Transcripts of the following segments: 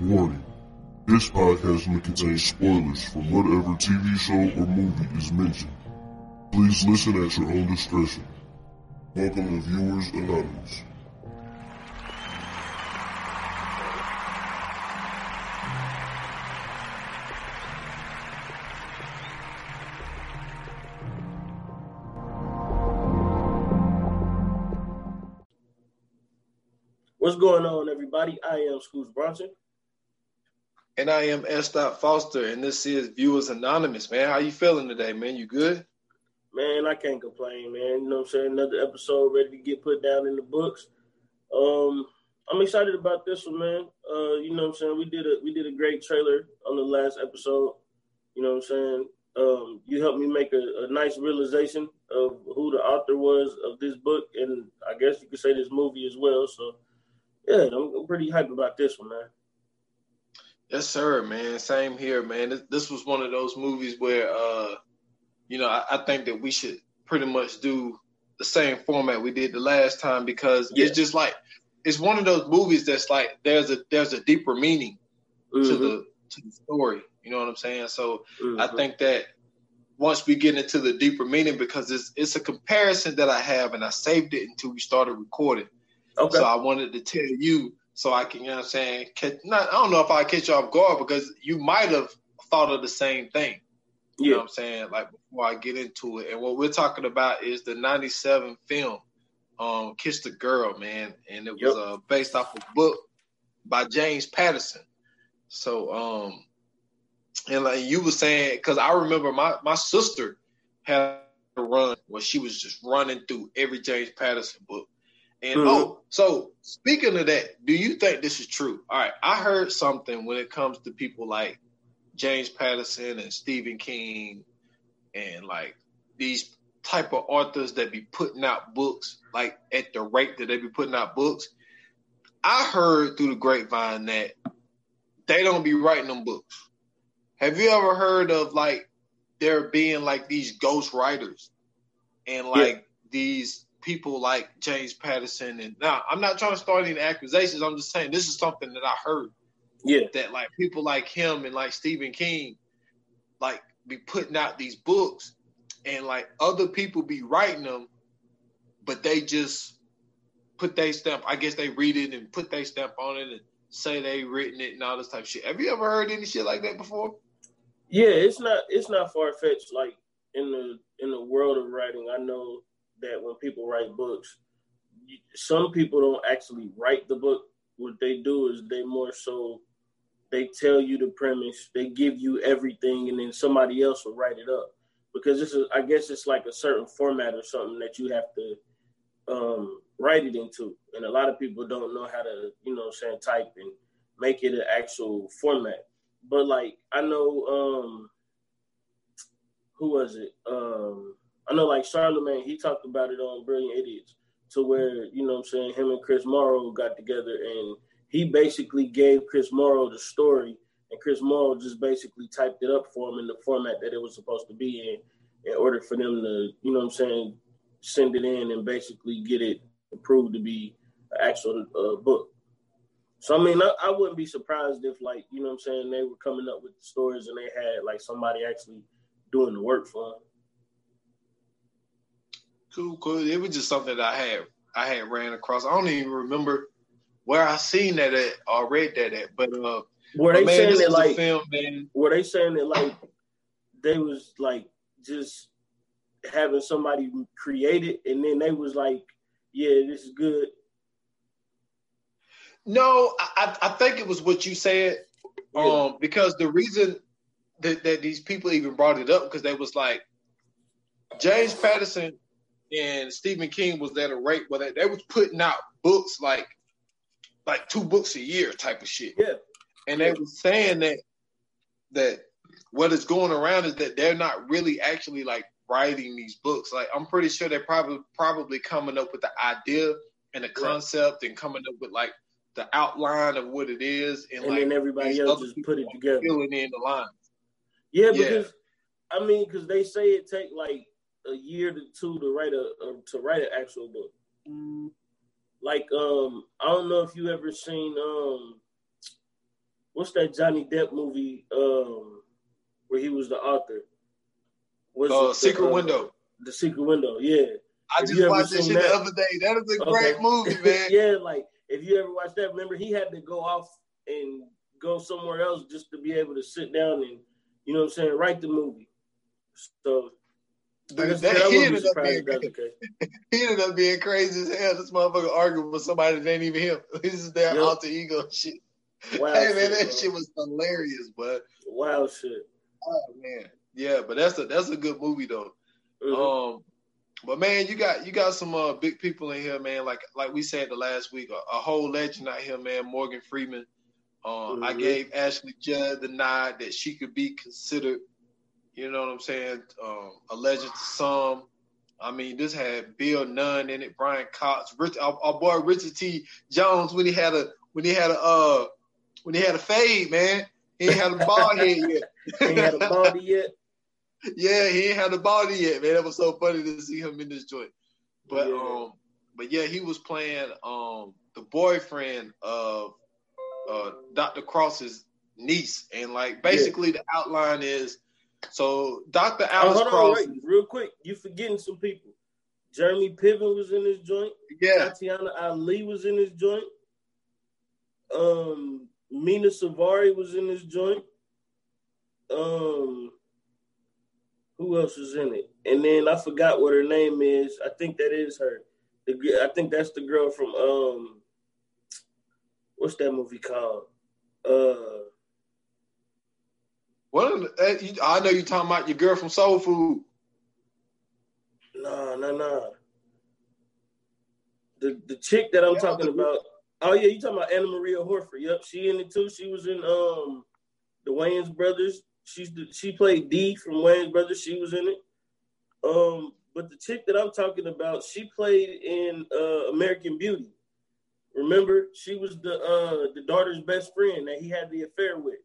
Warning. This podcast may contain spoilers from whatever TV show or movie is mentioned. Please listen at your own discretion. Welcome to Viewers Anonymous. What's going on, everybody? I am Scoots Bronson. And I am S. Foster, and this is Viewers Anonymous, man. How you feeling today, man? You good? Man, I can't complain, man. You know what I'm saying? Another episode ready to get put down in the books. Um, I'm excited about this one, man. Uh, you know what I'm saying? We did a we did a great trailer on the last episode. You know what I'm saying? Um, you helped me make a, a nice realization of who the author was of this book, and I guess you could say this movie as well. So, yeah, I'm, I'm pretty hyped about this one, man. Yes, sir, man. Same here, man. This, this was one of those movies where, uh, you know, I, I, think that we should pretty much do the same format we did the last time because yeah. it's just like it's one of those movies that's like there's a there's a deeper meaning mm-hmm. to the to the story. You know what I'm saying? So mm-hmm. I think that once we get into the deeper meaning, because it's it's a comparison that I have, and I saved it until we started recording. Okay. So I wanted to tell you so I can, you know what I'm saying, catch, not, I don't know if I catch you off guard because you might have thought of the same thing. You yeah. know what I'm saying? Like before I get into it. And what we're talking about is the 97 film, um, Kiss the Girl, man. And it was yep. uh, based off a book by James Patterson. So, um, and like you were saying, because I remember my, my sister had a run where she was just running through every James Patterson book. And mm-hmm. oh, so speaking of that, do you think this is true? All right, I heard something when it comes to people like James Patterson and Stephen King and like these type of authors that be putting out books like at the rate that they be putting out books. I heard through the grapevine that they don't be writing them books. Have you ever heard of like there being like these ghost writers and like yeah. these people like James Patterson and now I'm not trying to start any accusations. I'm just saying this is something that I heard. Yeah. That like people like him and like Stephen King like be putting out these books and like other people be writing them, but they just put their stamp. I guess they read it and put their stamp on it and say they written it and all this type of shit. Have you ever heard any shit like that before? Yeah, it's not it's not far fetched. Like in the in the world of writing, I know that when people write books, some people don't actually write the book. What they do is they more so they tell you the premise, they give you everything, and then somebody else will write it up. Because this is, I guess, it's like a certain format or something that you have to um, write it into, and a lot of people don't know how to, you know, saying type and make it an actual format. But like I know, um, who was it? Um, I know like Charlamagne, he talked about it on Brilliant Idiots, to where, you know I'm saying, him and Chris Morrow got together and he basically gave Chris Morrow the story and Chris Morrow just basically typed it up for him in the format that it was supposed to be in in order for them to, you know I'm saying, send it in and basically get it approved to be an actual uh, book. So I mean, I, I, wouldn't be surprised if, like, you know, I'm saying, they were coming up with the stories and they had like somebody actually doing the work for them cool, cool. It was just something that I had I had ran across. I don't even remember where I seen that at or read that at, but uh, were they man, saying that like film, man. Were they saying that like they was like just having somebody create it and then they was like, yeah, this is good. No, I, I think it was what you said. Yeah. Um, because the reason that, that these people even brought it up because they was like James Patterson and Stephen King was at a rate where they, they was putting out books like like two books a year type of shit. Yeah. And they were saying that that what is going around is that they're not really actually like writing these books. Like I'm pretty sure they're probably probably coming up with the idea and the concept right. and coming up with like the outline of what it is and, and like then everybody else just put it together. Filling in the lines. Yeah, because yeah. I mean, because they say it take like a year to two to write a, a to write an actual book. Like um, I don't know if you ever seen um, what's that Johnny Depp movie um, where he was the author? Was uh, Secret the, uh, Window. The Secret Window, yeah. I if just watched that shit that? the other day. That is a okay. great movie, man. yeah, like if you ever watched that, remember he had to go off and go somewhere else just to be able to sit down and you know what I'm saying, write the movie. So Dude, that, he, ended up being, he ended up being crazy as hell. This motherfucker arguing with somebody that ain't even him. This is their yep. alter ego shit. Wow, hey man, that bro. shit was hilarious, but wow shit. Oh man, yeah, but that's a that's a good movie though. Mm-hmm. Um, but man, you got you got some uh, big people in here, man. Like like we said the last week, a, a whole legend out here, man. Morgan Freeman. Uh, mm-hmm. I gave Ashley Judd the nod that she could be considered. You know what I'm saying? Um, a legend to some. I mean, this had Bill Nunn in it, Brian Cox, Rich, our, our, boy Richard T. Jones when he had a when he had a uh, when he had a fade, man. He ain't had a bald head yet. he ain't had a body yet. yeah, he ain't had a body yet, man. That was so funny to see him in this joint. But yeah. um, but yeah, he was playing um the boyfriend of uh Dr. Cross's niece, and like basically yeah. the outline is so Dr. Alex oh, Cross. On, real quick, you forgetting some people. Jeremy Piven was in this joint. Yeah. Tatiana Ali was in this joint. Um, Mena Suvari was in this joint. Um, who else was in it? And then I forgot what her name is. I think that is her. The I think that's the girl from um, what's that movie called? Uh, what? I know you talking about your girl from Soul Food. No, no, no. The the chick that I'm yeah, talking about. Oh yeah, you talking about Anna Maria Horsford? Yep, she in it too. She was in um the Wayans brothers. She's the, she played Dee from Wayans brothers. She was in it. Um, but the chick that I'm talking about, she played in uh, American Beauty. Remember, she was the uh, the daughter's best friend that he had the affair with.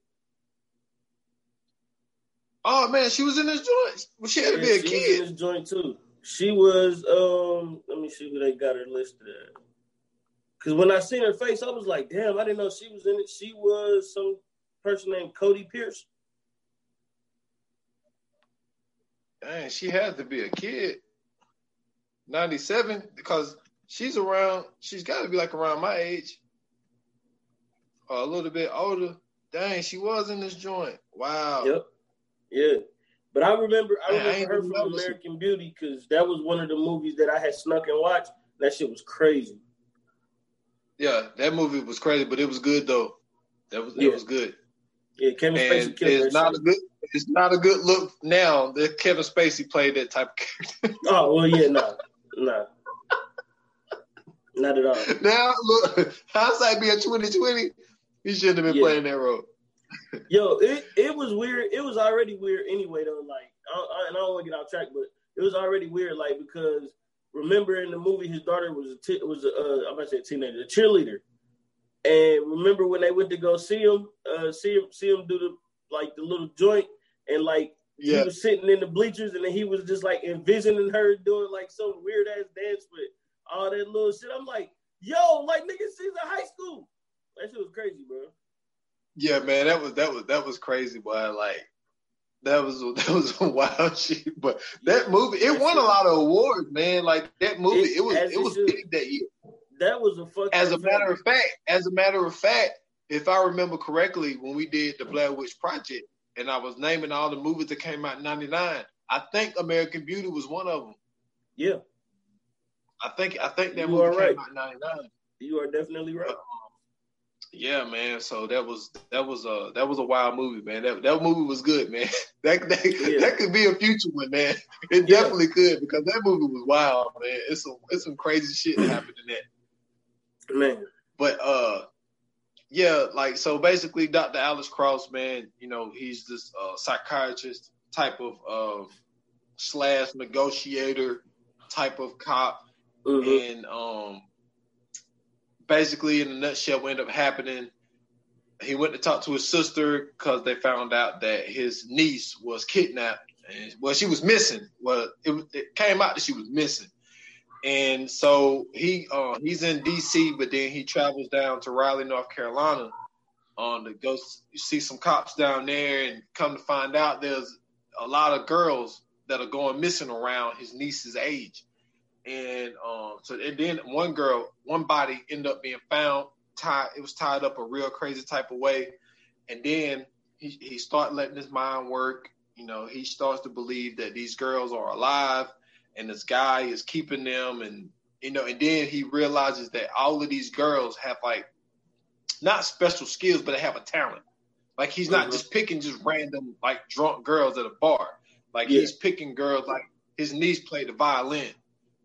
Oh man, she was in this joint. Well, she had to be a kid. Was in this joint too. She was. Um, let me see who they got her listed at. Because when I seen her face, I was like, damn, I didn't know she was in it. She was some person named Cody Pierce. Dang, she had to be a kid. 97, because she's around, she's got to be like around my age. Or a little bit older. Dang, she was in this joint. Wow. Yep. Yeah. But I remember I remember I her from American Beauty because that was one of the movies that I had snuck and watched. That shit was crazy. Yeah, that movie was crazy, but it was good though. That was yeah. it was good. Yeah, Kevin Spacey killed it's not shit. a good it's not a good look now that Kevin Spacey played that type of character. oh well yeah, no. No. Not at all. Now look hindsight being twenty twenty, he shouldn't have been yeah. playing that role. Yo, it, it was weird. It was already weird anyway, though. Like, I, I, and I don't want to get off track, but it was already weird, like because remember in the movie his daughter was a t- was a uh, I'm about to say a teenager, a cheerleader, and remember when they went to go see him, uh, see him, see him do the like the little joint, and like yeah. he was sitting in the bleachers, and then he was just like envisioning her doing like some weird ass dance with all that little shit. I'm like, yo, like niggas, she's in high school. That shit was crazy, bro. Yeah, man, that was that was that was crazy, boy. Like that was that was a wild shit. But that movie, it won a lot of awards, man. Like that movie, it, it was it was big that year. That was a fucking. As a matter of fact, as a matter of fact, if I remember correctly, when we did the Blair Witch Project, and I was naming all the movies that came out in '99, I think American Beauty was one of them. Yeah. I think I think that you movie came out in '99. You are definitely right. Uh-huh. Yeah, man. So that was that was a that was a wild movie, man. That that movie was good, man. That that, yeah. that could be a future one, man. It yeah. definitely could because that movie was wild, man. It's some it's some crazy shit that happened in that. Man. But uh yeah, like so basically Dr. Alex Cross, man, you know, he's this uh, psychiatrist type of uh, slash negotiator type of cop. Mm-hmm. And um basically, in a nutshell, what ended up happening, he went to talk to his sister because they found out that his niece was kidnapped. And, well, she was missing. Well, it, it came out that she was missing. And so he uh, he's in D.C., but then he travels down to Raleigh, North Carolina, um, to go see some cops down there, and come to find out there's a lot of girls that are going missing around his niece's age. And um, so and then one girl, one body ended up being found tied. It was tied up a real crazy type of way. And then he he started letting his mind work. You know, he starts to believe that these girls are alive, and this guy is keeping them. And you know, and then he realizes that all of these girls have like not special skills, but they have a talent. Like he's not mm-hmm. just picking just random like drunk girls at a bar. Like yeah. he's picking girls like his niece played the violin.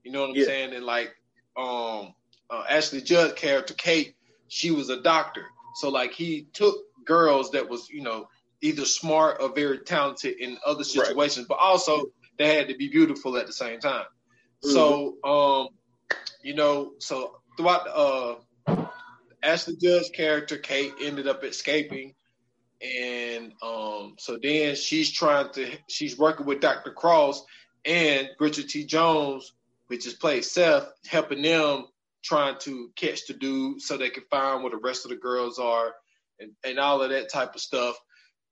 You know what I'm yeah. saying? And like um uh, Ashley Judd character Kate, she was a doctor. So like he took girls that was, you know, either smart or very talented in other situations, right. but also they had to be beautiful at the same time. Mm-hmm. So um, you know, so throughout uh Ashley Judd's character, Kate ended up escaping. And um, so then she's trying to she's working with Dr. Cross and Richard T. Jones which is played Seth, helping them trying to catch the dude so they can find where the rest of the girls are and, and all of that type of stuff.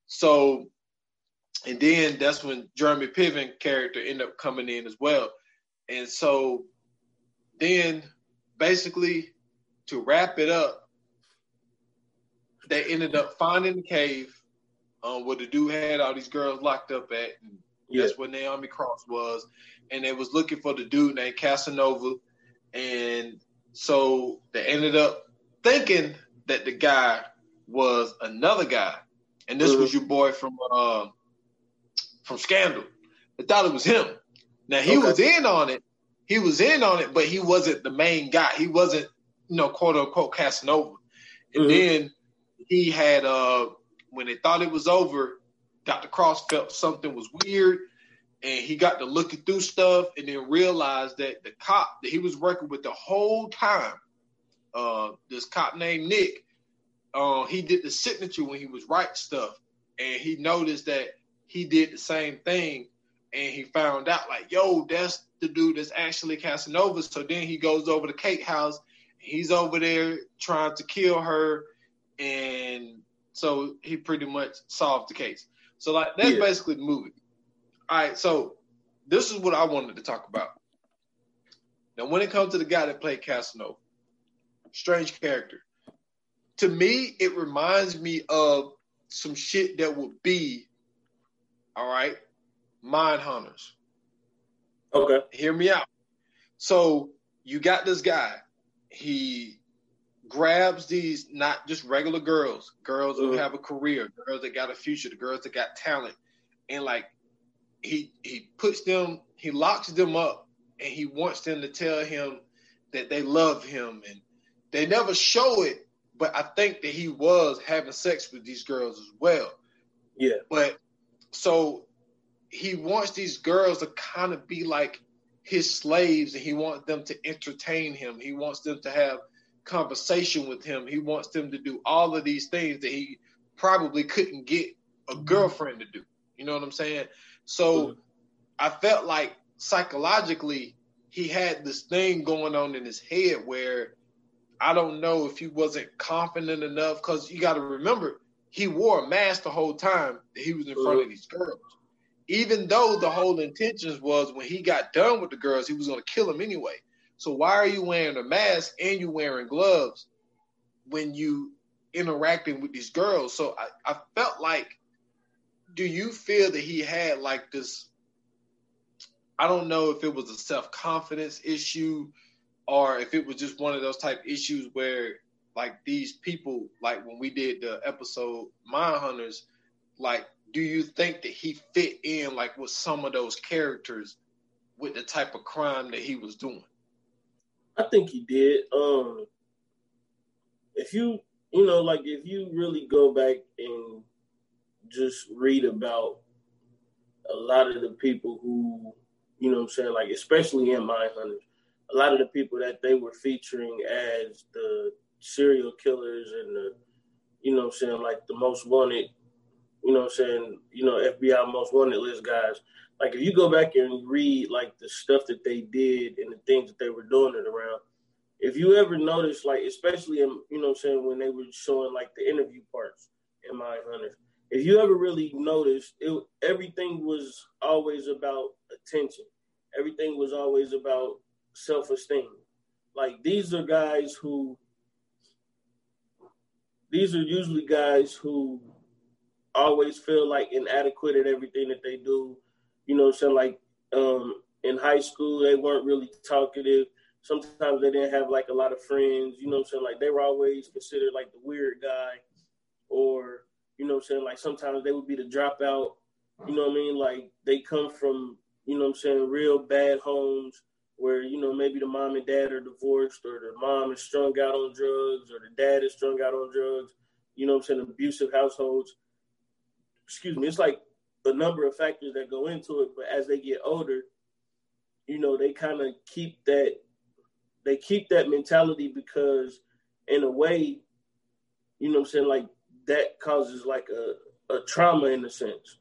So, and then that's when Jeremy Piven character end up coming in as well. And so then basically to wrap it up, they ended up finding the cave um, where the dude had all these girls locked up at. And yeah. That's where Naomi Cross was and they was looking for the dude named Casanova, and so they ended up thinking that the guy was another guy, and this mm-hmm. was your boy from uh, from Scandal. They thought it was him. Now he okay. was in on it. He was in on it, but he wasn't the main guy. He wasn't, you know, quote unquote Casanova. And mm-hmm. then he had uh when they thought it was over, Dr. Cross felt something was weird and he got to looking through stuff and then realized that the cop that he was working with the whole time, uh, this cop named Nick, uh, he did the signature when he was writing stuff, and he noticed that he did the same thing, and he found out like, yo, that's the dude that's actually Casanova. So then he goes over to Kate house, he's over there trying to kill her, and so he pretty much solved the case. So like that's yeah. basically the movie. All right, so this is what I wanted to talk about. Now, when it comes to the guy that played Casanova, strange character. To me, it reminds me of some shit that would be, all right, Mindhunters. Okay. Hear me out. So you got this guy. He grabs these not just regular girls, girls mm-hmm. who have a career, girls that got a future, the girls that got talent, and like he he puts them, he locks them up, and he wants them to tell him that they love him, and they never show it, but I think that he was having sex with these girls as well. Yeah. But so he wants these girls to kind of be like his slaves, and he wants them to entertain him. He wants them to have conversation with him. He wants them to do all of these things that he probably couldn't get a girlfriend to do. You know what I'm saying? So mm-hmm. I felt like psychologically he had this thing going on in his head where I don't know if he wasn't confident enough because you got to remember he wore a mask the whole time that he was in front of mm-hmm. these girls. Even though the whole intentions was when he got done with the girls, he was going to kill them anyway. So why are you wearing a mask and you wearing gloves when you interacting with these girls? So I, I felt like do you feel that he had like this? I don't know if it was a self confidence issue or if it was just one of those type issues where like these people, like when we did the episode Mindhunters, like do you think that he fit in like with some of those characters with the type of crime that he was doing? I think he did. Um if you you know, like if you really go back and just read about a lot of the people who, you know I'm saying, like especially in Mindhunters, a lot of the people that they were featuring as the serial killers and the, you know I'm saying, like the most wanted, you know I'm saying, you know, FBI most wanted list guys. Like if you go back and read like the stuff that they did and the things that they were doing it around, if you ever notice, like especially in you know, I'm saying when they were showing like the interview parts in Mindhunters, if you ever really noticed, it everything was always about attention. Everything was always about self esteem. Like these are guys who these are usually guys who always feel like inadequate at everything that they do. You know, so like um, in high school they weren't really talkative. Sometimes they didn't have like a lot of friends. You know, I'm saying? like they were always considered like the weird guy, or you know, I'm saying like sometimes they would be the dropout. You know what I mean? Like they come from you know I'm saying real bad homes where you know maybe the mom and dad are divorced or the mom is strung out on drugs or the dad is strung out on drugs you know i'm saying abusive households excuse me it's like a number of factors that go into it but as they get older you know they kind of keep that they keep that mentality because in a way you know i'm saying like that causes like a, a trauma in a sense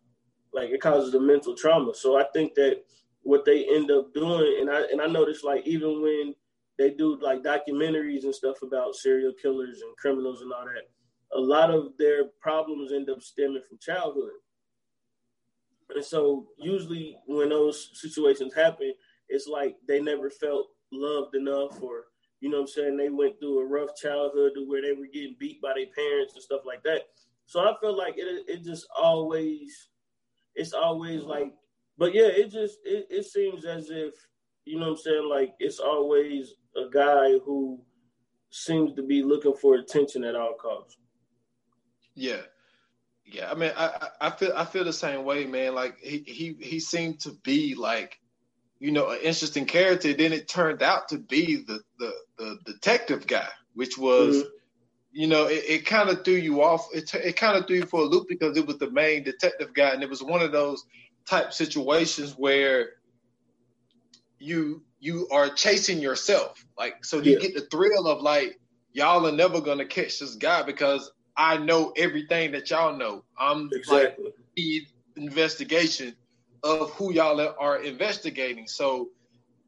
like it causes a mental trauma so i think that what they end up doing. And I and I noticed like even when they do like documentaries and stuff about serial killers and criminals and all that, a lot of their problems end up stemming from childhood. And so usually when those situations happen, it's like they never felt loved enough or you know what I'm saying, they went through a rough childhood to where they were getting beat by their parents and stuff like that. So I feel like it it just always it's always like but yeah, it just it, it seems as if you know what I'm saying. Like it's always a guy who seems to be looking for attention at all costs. Yeah, yeah. I mean, I I feel I feel the same way, man. Like he he he seemed to be like you know an interesting character. Then it turned out to be the the the detective guy, which was. Mm-hmm. You know, it, it kind of threw you off. It, it kind of threw you for a loop because it was the main detective guy, and it was one of those type situations where you you are chasing yourself. Like so you yeah. get the thrill of like y'all are never gonna catch this guy because I know everything that y'all know. I'm exactly. like the investigation of who y'all are investigating. So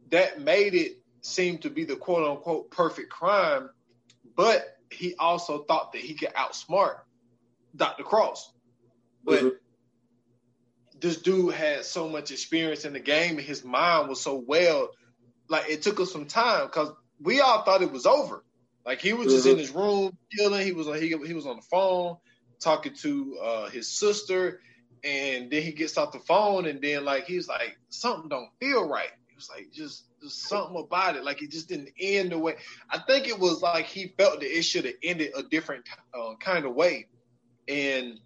that made it seem to be the quote unquote perfect crime, but he also thought that he could outsmart Dr. Cross. But mm-hmm this dude had so much experience in the game and his mind was so well like it took us some time because we all thought it was over like he was mm-hmm. just in mm-hmm. his room chilling he was on he, he was on the phone talking to uh, his sister and then he gets off the phone and then like he's like something don't feel right he was like just just something about it like it just didn't end the way i think it was like he felt that it should have ended a different uh, kind of way and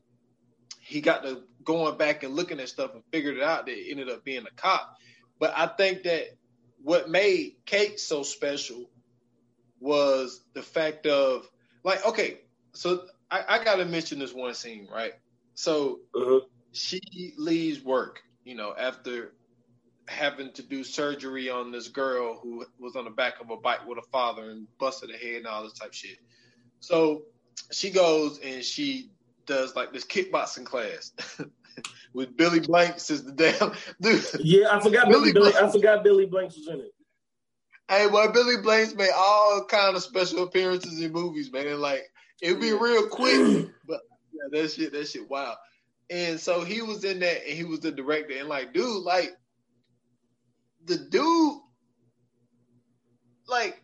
he got to going back and looking at stuff and figured it out that it ended up being a cop. But I think that what made Kate so special was the fact of like, okay, so I, I gotta mention this one scene, right? So uh-huh. she leaves work, you know, after having to do surgery on this girl who was on the back of a bike with a father and busted her head and all this type shit. So she goes and she does like this kickboxing class with Billy Blanks as the damn dude. Yeah, I forgot Billy. Billy I forgot Billy Blanks was in it. Hey, well, Billy Blanks made all kind of special appearances in movies, man. Like it'd be real quick, but yeah, that shit, that shit, wow. And so he was in that, and he was the director, and like, dude, like the dude, like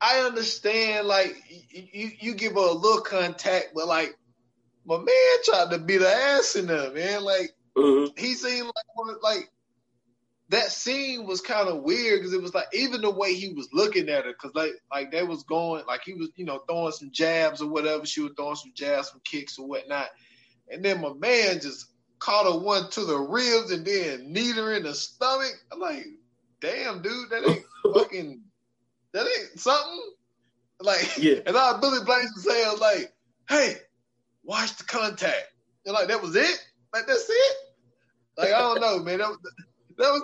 I understand, like you you give her a little contact, but like my man tried to beat her ass in there, man. Like mm-hmm. he seemed like one like that scene was kind of weird because it was like even the way he was looking at her, because like like they was going like he was you know throwing some jabs or whatever. She was throwing some jabs, some kicks or whatnot, and then my man just caught her one to the ribs and then kneed her in the stomach. I'm like, damn, dude, that ain't fucking that ain't something. Like, yeah. and I Billy Blanks was saying like, hey, watch the contact. And like that was it. Like that's it. Like I don't know, man. That was that was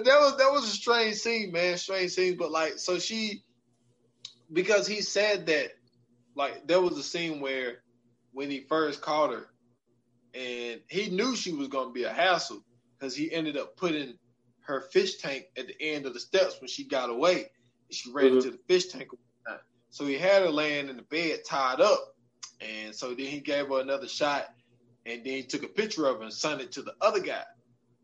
that was that was a strange scene, man. Strange scene, but like so she because he said that like there was a scene where when he first caught her and he knew she was going to be a hassle because he ended up putting her fish tank at the end of the steps when she got away she ran mm-hmm. into the fish tank. So he had her laying in the bed tied up, and so then he gave her another shot, and then he took a picture of her and sent it to the other guy,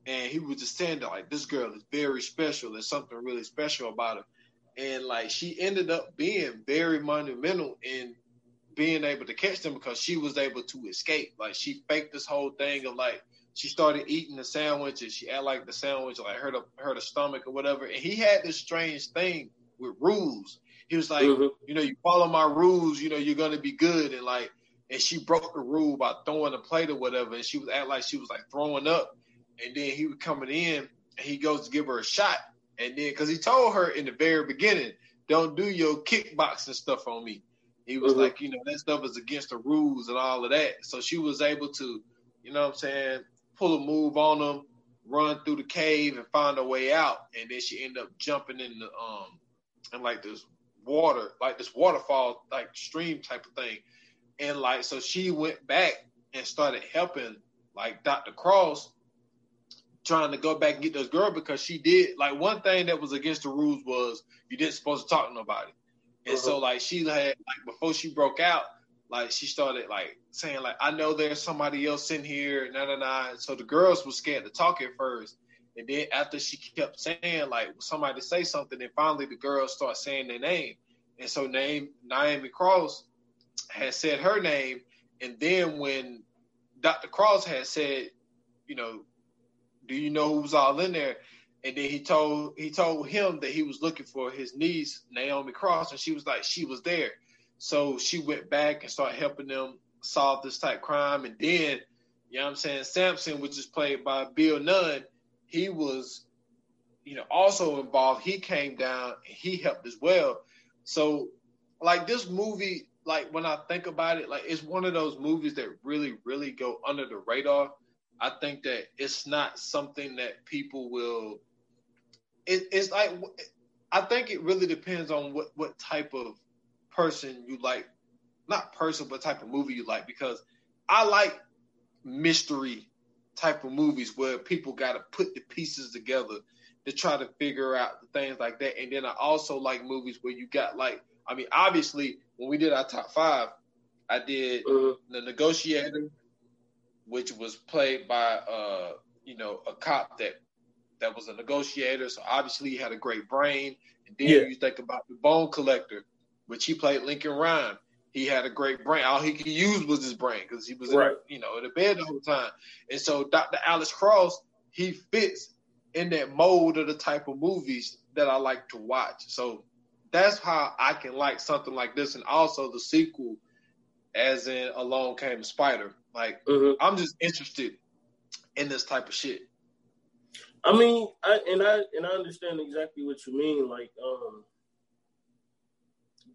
and he was just saying that like this girl is very special. There's something really special about her, and like she ended up being very monumental in being able to catch them because she was able to escape. Like she faked this whole thing of like she started eating the sandwich and she had like the sandwich like hurt her hurt her stomach or whatever. And he had this strange thing with rules. He was like, mm-hmm. you know, you follow my rules, you know, you're gonna be good. And like, and she broke the rule by throwing a plate or whatever. And she was act like she was like throwing up. And then he was coming in and he goes to give her a shot. And then, because he told her in the very beginning, don't do your kickboxing stuff on me. He was mm-hmm. like, you know, that stuff is against the rules and all of that. So she was able to, you know what I'm saying, pull a move on them, run through the cave and find a way out, and then she ended up jumping in the um and like this water, like this waterfall, like stream type of thing. And like so she went back and started helping like Dr. Cross trying to go back and get this girl because she did like one thing that was against the rules was you didn't supposed to talk to nobody. And uh-huh. so like she had like before she broke out, like she started like saying like I know there's somebody else in here, nah nah nah. So the girls were scared to talk at first, and then after she kept saying like somebody say something, and finally the girls start saying their name, and so name Naomi Cross had said her name, and then when Dr. Cross had said, you know, do you know who was all in there? And then he told he told him that he was looking for his niece Naomi Cross, and she was like she was there. So she went back and started helping them solve this type crime. And then, you know what I'm saying, Samson, which is played by Bill Nunn, he was, you know, also involved. He came down and he helped as well. So, like this movie, like when I think about it, like it's one of those movies that really, really go under the radar. I think that it's not something that people will. It, it's like I think it really depends on what what type of person you like, not person, but type of movie you like. Because I like mystery type of movies where people got to put the pieces together to try to figure out things like that. And then I also like movies where you got like, I mean, obviously when we did our top five, I did uh-huh. the Negotiator, which was played by uh, you know, a cop that that was a negotiator. So obviously he had a great brain. And then yeah. you think about the Bone Collector, which he played Lincoln Rhyme. He had a great brain. All he could use was his brain because he was, right. in, you know, in the bed the whole time. And so Dr. Alex Cross, he fits in that mold of the type of movies that I like to watch. So that's how I can like something like this, and also the sequel, as in Along Came a Spider. Like mm-hmm. I'm just interested in this type of shit. I mean, I and I and I understand exactly what you mean. Like, um,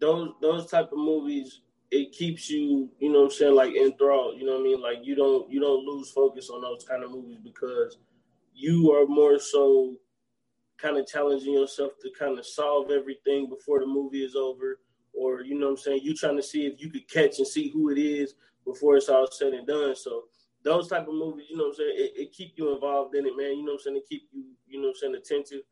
those those type of movies it keeps you, you know what I'm saying, like enthralled. You know what I mean? Like you don't you don't lose focus on those kind of movies because you are more so kind of challenging yourself to kind of solve everything before the movie is over. Or, you know what I'm saying, you trying to see if you could catch and see who it is before it's all said and done. So those type of movies, you know what I'm saying, it, it keep you involved in it, man. You know what I'm saying, it keep you, you know what I'm saying, attentive.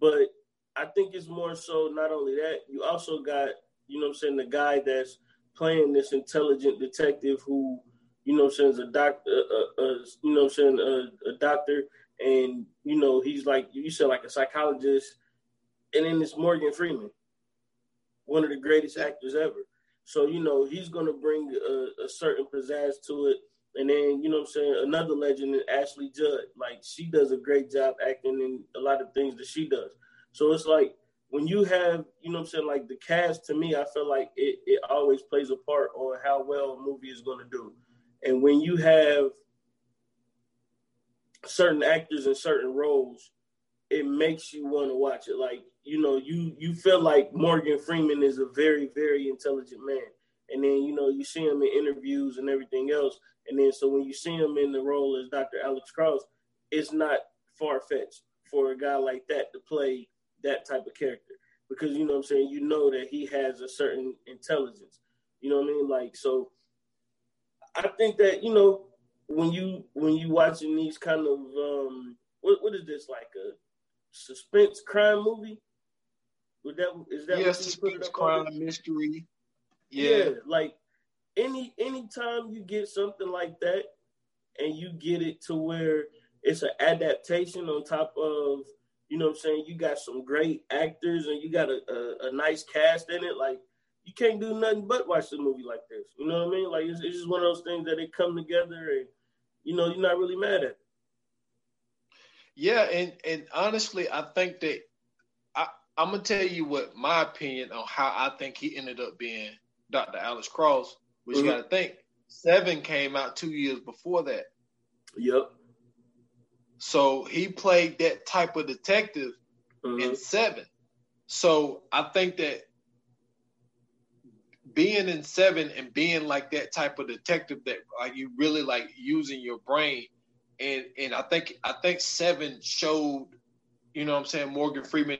But I think it's more so not only that, you also got you know what I'm saying, the guy that's playing this intelligent detective who, you know I'm saying, is a doctor, uh, uh, you know I'm saying, uh, a doctor, and, you know, he's like, you said like a psychologist, and then it's Morgan Freeman, one of the greatest actors ever. So, you know, he's going to bring a, a certain pizzazz to it. And then, you know I'm saying, another legend Ashley Judd. Like, she does a great job acting in a lot of things that she does. So it's like, when you have, you know I'm saying, like the cast to me, I feel like it, it always plays a part on how well a movie is going to do. And when you have certain actors in certain roles, it makes you want to watch it. Like, you know, you you feel like Morgan Freeman is a very, very intelligent man. And then, you know, you see him in interviews and everything else. And then so when you see him in the role as Dr. Alex Cross, it's not far fetched for a guy like that to play that type of character because you know what I'm saying you know that he has a certain intelligence. You know what I mean? Like so I think that, you know, when you when you watching these kind of um what what is this like a suspense crime movie? Would that is that yes, suspense, crime, mystery. Yeah. yeah, like any anytime you get something like that, and you get it to where it's an adaptation on top of you know what I'm saying you got some great actors and you got a, a, a nice cast in it like you can't do nothing but watch the movie like this you know what I mean like it's, it's just one of those things that they come together and you know you're not really mad at it. Yeah, and and honestly, I think that I'm gonna tell you what my opinion on how I think he ended up being Dr. Alex Cross, which mm-hmm. you got to think Seven came out two years before that. Yep. So he played that type of detective mm-hmm. in Seven. So I think that being in Seven and being like that type of detective that like you really like using your brain and and I think I think Seven showed, you know, what I'm saying Morgan Freeman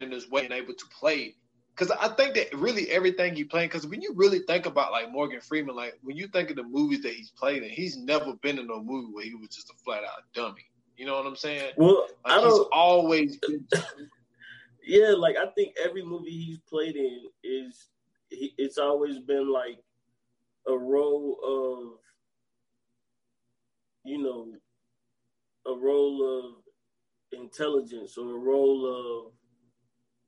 in his way and able to play. Because I think that really everything he playing. Because when you really think about like Morgan Freeman, like when you think of the movies that he's played in, he's never been in a movie where he was just a flat out dummy. You know what I'm saying? Well, like I don't. He's always. Been... yeah, like I think every movie he's played in is he, it's always been like a role of you know, a role of intelligence or a role of,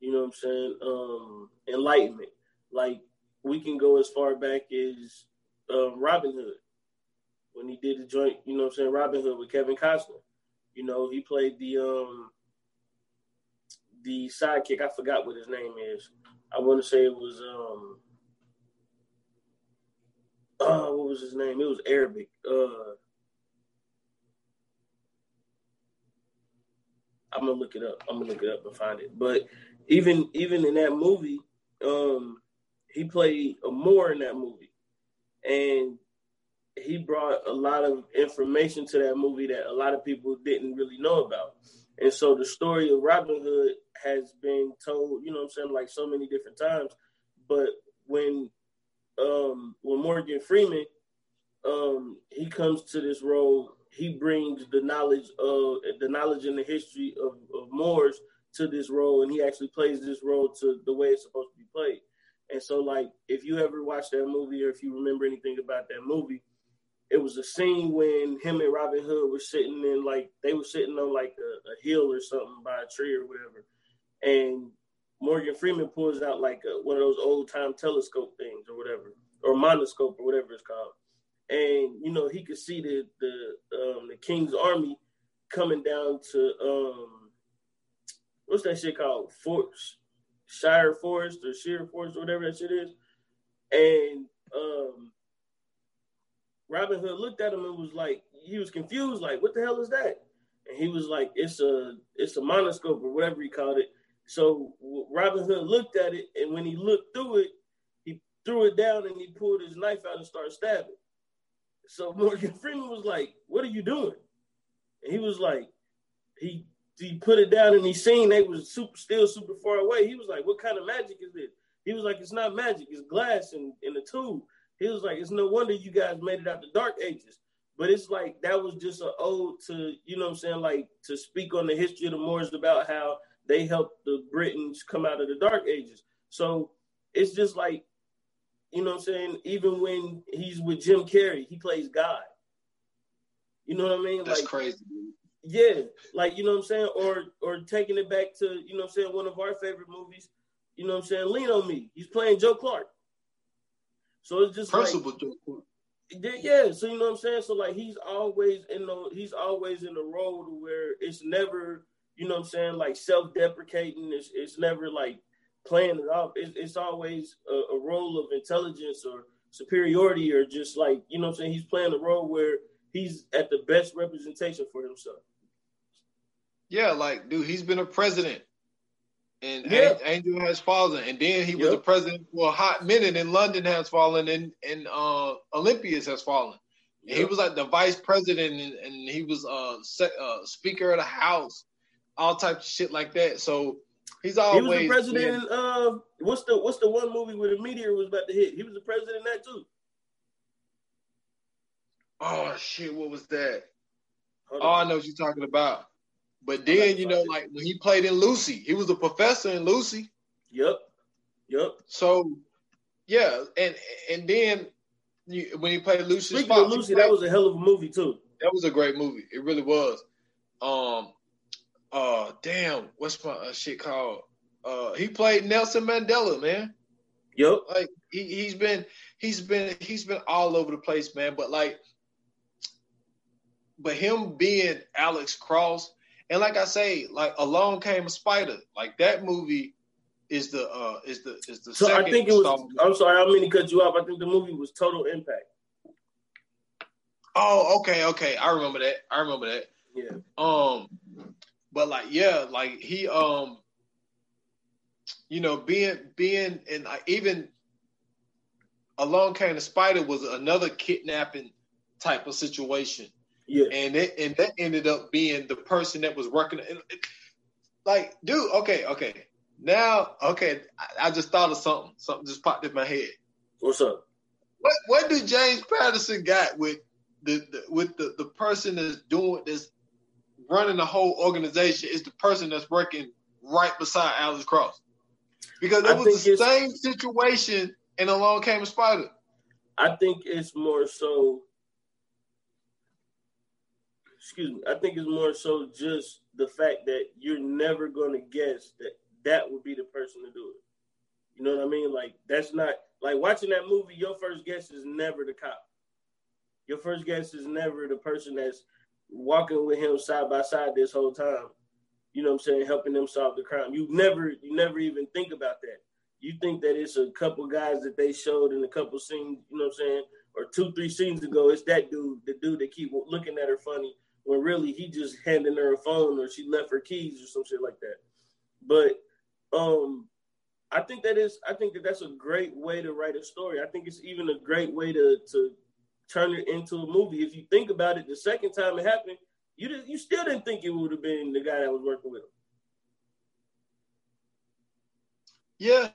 you know what I'm saying, um, enlightenment. Like we can go as far back as uh, Robin Hood when he did the joint, you know what I'm saying, Robin Hood with Kevin Costner. You know, he played the um the sidekick. I forgot what his name is. I want to say it was um oh, what was his name? It was Arabic. Uh I'm gonna look it up. I'm gonna look it up and find it. But even even in that movie, um, he played a Moor in that movie, and he brought a lot of information to that movie that a lot of people didn't really know about. And so the story of Robin Hood has been told, you know I'm saying, like so many different times. But when um when Morgan Freeman um he comes to this role he brings the knowledge of the knowledge and the history of, of Moors to this role, and he actually plays this role to the way it's supposed to be played. And so, like, if you ever watched that movie or if you remember anything about that movie, it was a scene when him and Robin Hood were sitting in like they were sitting on like a, a hill or something by a tree or whatever, and Morgan Freeman pulls out like a, one of those old time telescope things or whatever, or monoscope or whatever it's called, and you know he could see the the um, the king's army coming down to um what's that shit called? Forts Shire Forest or Sheer Forest or whatever that shit is, and um Robin Hood looked at him and was like he was confused like what the hell is that? And he was like it's a it's a monoscope or whatever he called it. So Robin Hood looked at it and when he looked through it he threw it down and he pulled his knife out and started stabbing. So Morgan Freeman was like, "What are you doing?" And he was like, he he put it down and he seen they was super still super far away. He was like, "What kind of magic is this?" He was like, "It's not magic. It's glass in in a tube." He was like, "It's no wonder you guys made it out the dark ages." But it's like that was just an ode to you know what I'm saying, like to speak on the history of the Moors about how they helped the Britons come out of the dark ages. So it's just like you know what I'm saying? Even when he's with Jim Carrey, he plays God. You know what I mean? That's like, crazy. Yeah, like you know what I'm saying, or or taking it back to you know what I'm saying one of our favorite movies. You know what I'm saying? Lean on me. He's playing Joe Clark. So it's just principal like, Joe Clark. Yeah, so you know what I'm saying. So like he's always in the he's always in the role where it's never you know what I'm saying like self deprecating. It's it's never like playing it off. It's, it's always a, a, role of intelligence or superiority, or just like you know, what I'm saying he's playing a role where he's at the best representation for himself. Yeah, like dude, he's been a president, and yeah. Angel has fallen, and then he was yep. a president for a hot minute, and London has fallen, and and uh, Olympus has fallen. Yep. He was like the vice president, and, and he was uh, se- uh, speaker of the house, all types of shit like that. So He's always he was the president. Been... Uh, what's the what's the one movie where the meteor was about to hit? He was the president in that too. Oh shit! What was that? Oh. I know what you're talking about. But then you know, like when he played in Lucy, he was a professor in Lucy. Yep. Yep. So yeah, and and then you, when he played Lucy, Speaking Fox, Lucy, played, that was a hell of a movie too. That was a great movie. It really was. Um, uh, damn, what's my uh, shit called? Uh, he played Nelson Mandela, man. Yep. Like he he's been he's been he's been all over the place, man. But like, but him being Alex Cross, and like I say, like Along Came a Spider, like that movie is the uh is the is the so I think it was. I'm sorry, I don't mean to cut you off. I think the movie was Total Impact. Oh, okay, okay. I remember that. I remember that. Yeah. Um, but like, yeah, like he um, you know, being being and even along came the spider was another kidnapping type of situation. Yeah. And it and that ended up being the person that was working. Like, dude, okay, okay. Now, okay, I, I, just thought of something. Something just popped in my head. What's up? What what do James Patterson got with the, the with the, the person that's doing this running the whole organization is the person that's working right beside Alex Cross? Because it was the same situation and along came a spider. I think it's more so excuse me, I think it's more so just the fact that you're never gonna guess that that would be the person to do it. You know what I mean? Like that's not like watching that movie. Your first guess is never the cop. Your first guess is never the person that's walking with him side by side this whole time. You know what I'm saying? Helping them solve the crime. You never, you never even think about that. You think that it's a couple guys that they showed in a couple scenes. You know what I'm saying? Or two, three scenes ago, it's that dude, the dude that keep looking at her funny when really he just handing her a phone or she left her keys or some shit like that. But um, I think that is. I think that that's a great way to write a story. I think it's even a great way to to turn it into a movie. If you think about it, the second time it happened, you did, you still didn't think it would have been the guy that was working with him. Yeah,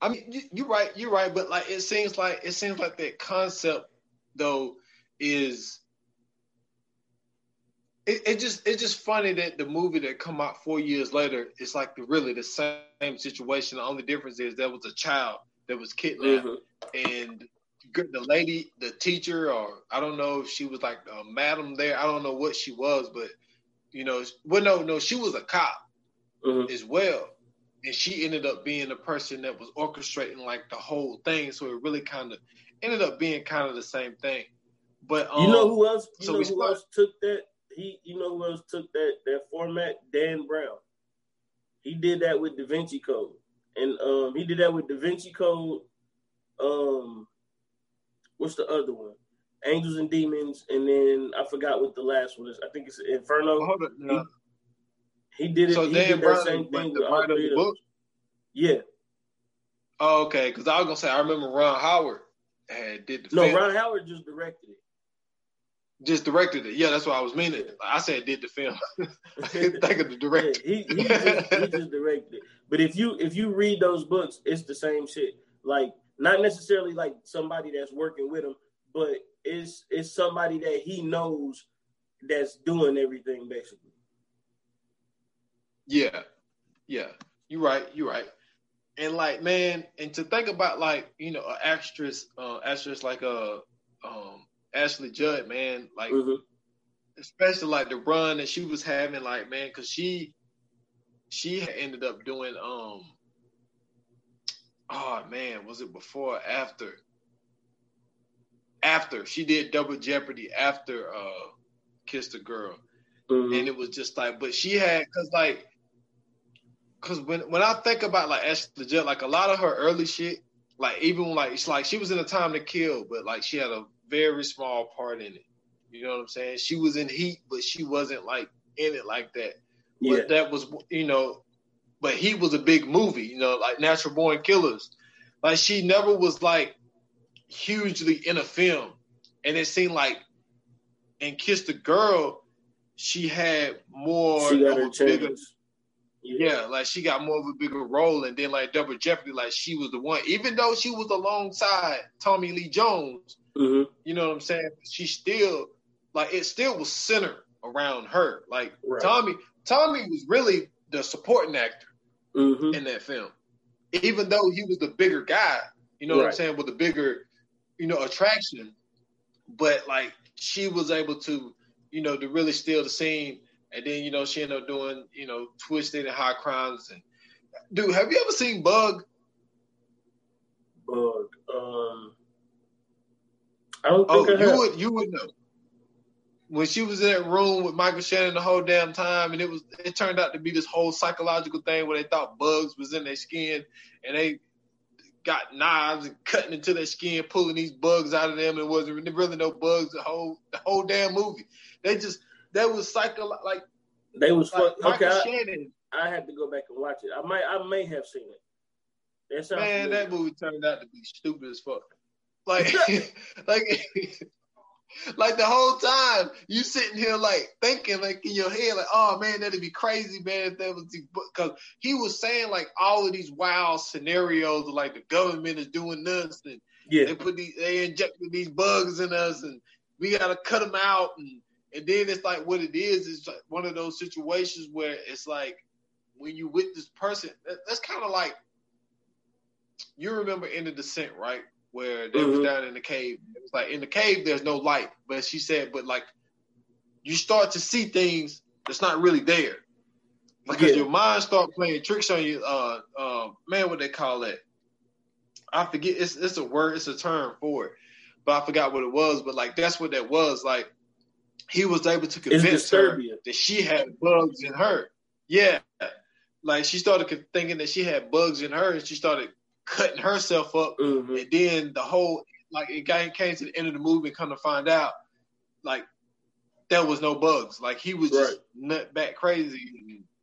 I mean, you, you're right. You're right. But like, it seems like it seems like that concept though is it, it just it's just funny that the movie that come out four years later is like the, really the same situation. The only difference is there was a child that was kidnapped, mm-hmm. and the lady, the teacher, or I don't know if she was like a madam there. I don't know what she was, but you know, well, no, no, she was a cop mm-hmm. as well, and she ended up being the person that was orchestrating like the whole thing. So it really kind of ended up being kind of the same thing. But um, you know um, who else? You so know who start, else took that? He, you know, who else took that that format? Dan Brown. He did that with Da Vinci Code, and um, he did that with Da Vinci Code. Um, what's the other one? Angels and Demons, and then I forgot what the last one is. I think it's Inferno. Hold on, no. he, he, did it. So he Dan Brown same thing with all three of book? Yeah. Oh, okay. Because I was gonna say I remember Ron Howard had did the. No, film. Ron Howard just directed it. Just directed it. Yeah, that's what I was meaning. I said did the film. I couldn't think of the director. Yeah, he, he, just, he just directed it. But if you if you read those books, it's the same shit. Like not necessarily like somebody that's working with him, but it's it's somebody that he knows that's doing everything basically. Yeah, yeah, you're right. You're right. And like, man, and to think about like you know, an actress, uh, actress like a uh, um, Ashley Judd, man, like mm-hmm. especially like the run that she was having, like man, because she she ended up doing um oh man, was it before or after? After she did Double Jeopardy after uh Kiss the Girl. Mm-hmm. And it was just like, but she had cause like cause when when I think about like Ashley Judd, like a lot of her early shit, like even like it's like she was in a time to kill, but like she had a very small part in it. You know what I'm saying? She was in Heat, but she wasn't like in it like that. Yeah. But that was, you know, but he was a big movie, you know, like Natural Born Killers. Like she never was like hugely in a film. And it seemed like in Kiss the Girl, she had more she bigger, yeah. yeah, like she got more of a bigger role, and then like Double Jeopardy, like she was the one, even though she was alongside Tommy Lee Jones, Mm-hmm. You know what I'm saying? She still like it still was centered around her. Like right. Tommy, Tommy was really the supporting actor Mm-hmm. in that film, even though he was the bigger guy. You know what I'm saying? With the bigger, you know, attraction. But like she was able to, you know, to really steal the scene. And then, you know, she ended up doing, you know, twisted and high crimes. And dude, have you ever seen Bug? Bug. um, I don't Oh, think I you have. would you would know. When she was in that room with Michael Shannon the whole damn time, and it was it turned out to be this whole psychological thing where they thought bugs was in their skin, and they got knives and cutting into their skin, pulling these bugs out of them, and it wasn't really no bugs. The whole the whole damn movie, they just that was psycho like They was like fuck, okay. Michael I, Shannon. I had to go back and watch it. I might, I may have seen it. That Man, that movie turned out to be stupid as fuck. Like, like, like the whole time you sitting here like thinking like in your head like, oh man, that'd be crazy, man, if that was because he was saying like all of these wild scenarios of like the government is doing this and yeah, they put these they injected these bugs in us and we gotta cut them out and and then it's like what it is is like one of those situations where it's like when you with this person that, that's kind of like you remember in the descent right where they was Mhm. down in the cave It was like in the cave there's no light but she said but like you start to see things that's not really there because Yeah. your mind start playing tricks on you uh uh man what they call that I forget it's it's a word, it's a term for it, but I forgot what it was. But like that's what that was. Like he was able to convince her that she had bugs in her. Yeah, like she started thinking that she had bugs in her, and she started cutting herself up. hmm And then the whole like it came to the end of the movie, and come to find out, like there was no bugs. Like he was just nut back crazy.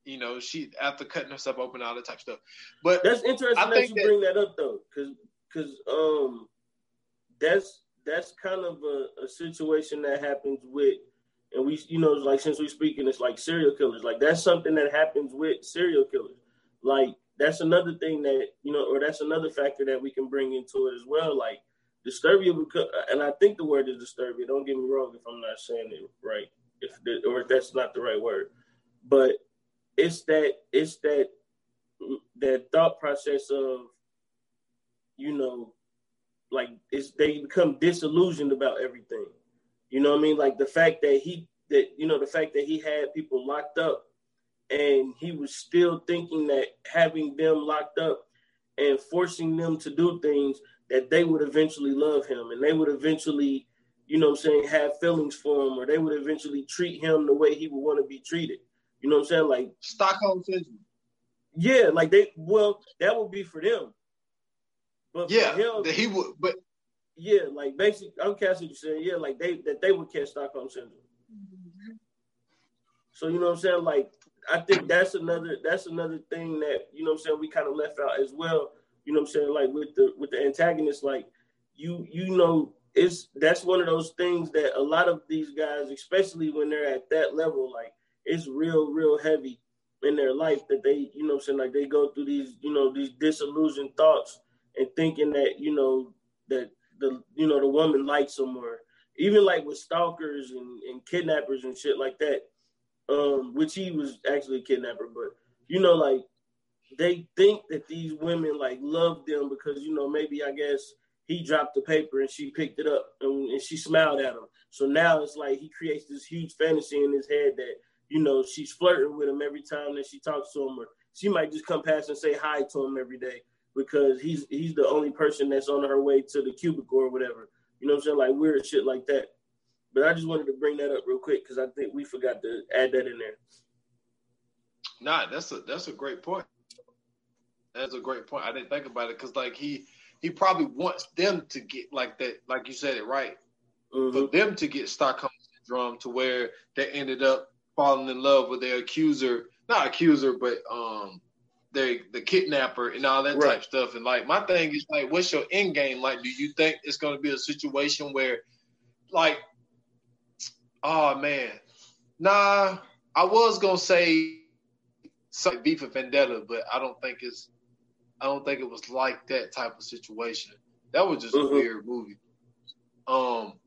You know, she after cutting herself open, all that type of stuff. But That's interesting I that you that- bring that up though, because because um, that's that's kind of a, a situation that happens with, and we you know like since we're speaking, it's like serial killers. Like that's something that happens with serial killers. Like that's another thing that you know, or that's another factor that we can bring into it as well. Like disturbia, because, and I think the word is disturbia. Don't get me wrong if I'm not saying it right, if the, or if that's not the right word, but it's that it's that that thought process of you know like it's they become disillusioned about everything you know what i mean like the fact that he that you know the fact that he had people locked up and he was still thinking that having them locked up and forcing them to do things that they would eventually love him and they would eventually you know what i'm saying have feelings for him or they would eventually treat him the way he would want to be treated you know what i'm saying like Stockholm syndrome. yeah, like they well, that would be for them. But for Yeah, him, that he would. But yeah, like basically, I'm catching you saying, yeah, like they that they would catch Stockholm syndrome. Mm-hmm. So you know what I'm saying? Like I think that's another that's another thing that you know I'm saying we kind of left out as well. You know what I'm saying? Like with the with the antagonist, like you you know it's that's one of those things that a lot of these guys, especially when they're at that level, like it's real real heavy in their life that they you know what I'm saying like they go through these you know these disillusioned thoughts and thinking that you know that the you know the woman likes them or even like with stalkers and, and kidnappers and shit like that um, which he was actually a kidnapper, but you know, like they think that these women like love them because you know maybe I guess he dropped the paper and she picked it up and, and she smiled at him. So now it's like he creates this huge fantasy in his head that you know she's flirting with him every time that she talks to him, or she might just come past and say hi to him every day because he's he's the only person that's on her way to the cubicle or whatever. You know what I'm saying? Like weird shit like that. But I just wanted to bring that up real quick because I think we forgot to add that in there. nah, that's a that's a great point. That's a great point. I didn't think about it because like he he probably wants them to get like that, like you said it right, Mhm. for them to get Stockholm syndrome to where they ended up falling in love with their accuser, not accuser, but um they the kidnapper and all that Right. type stuff. And like my thing is like, what's your end game? Like, do you think it's going to be a situation where, like, oh man, nah, I was gonna say something V for Vendetta, but I don't think it's, I don't think it was like that type of situation. That was just Mhm. a weird movie. Um,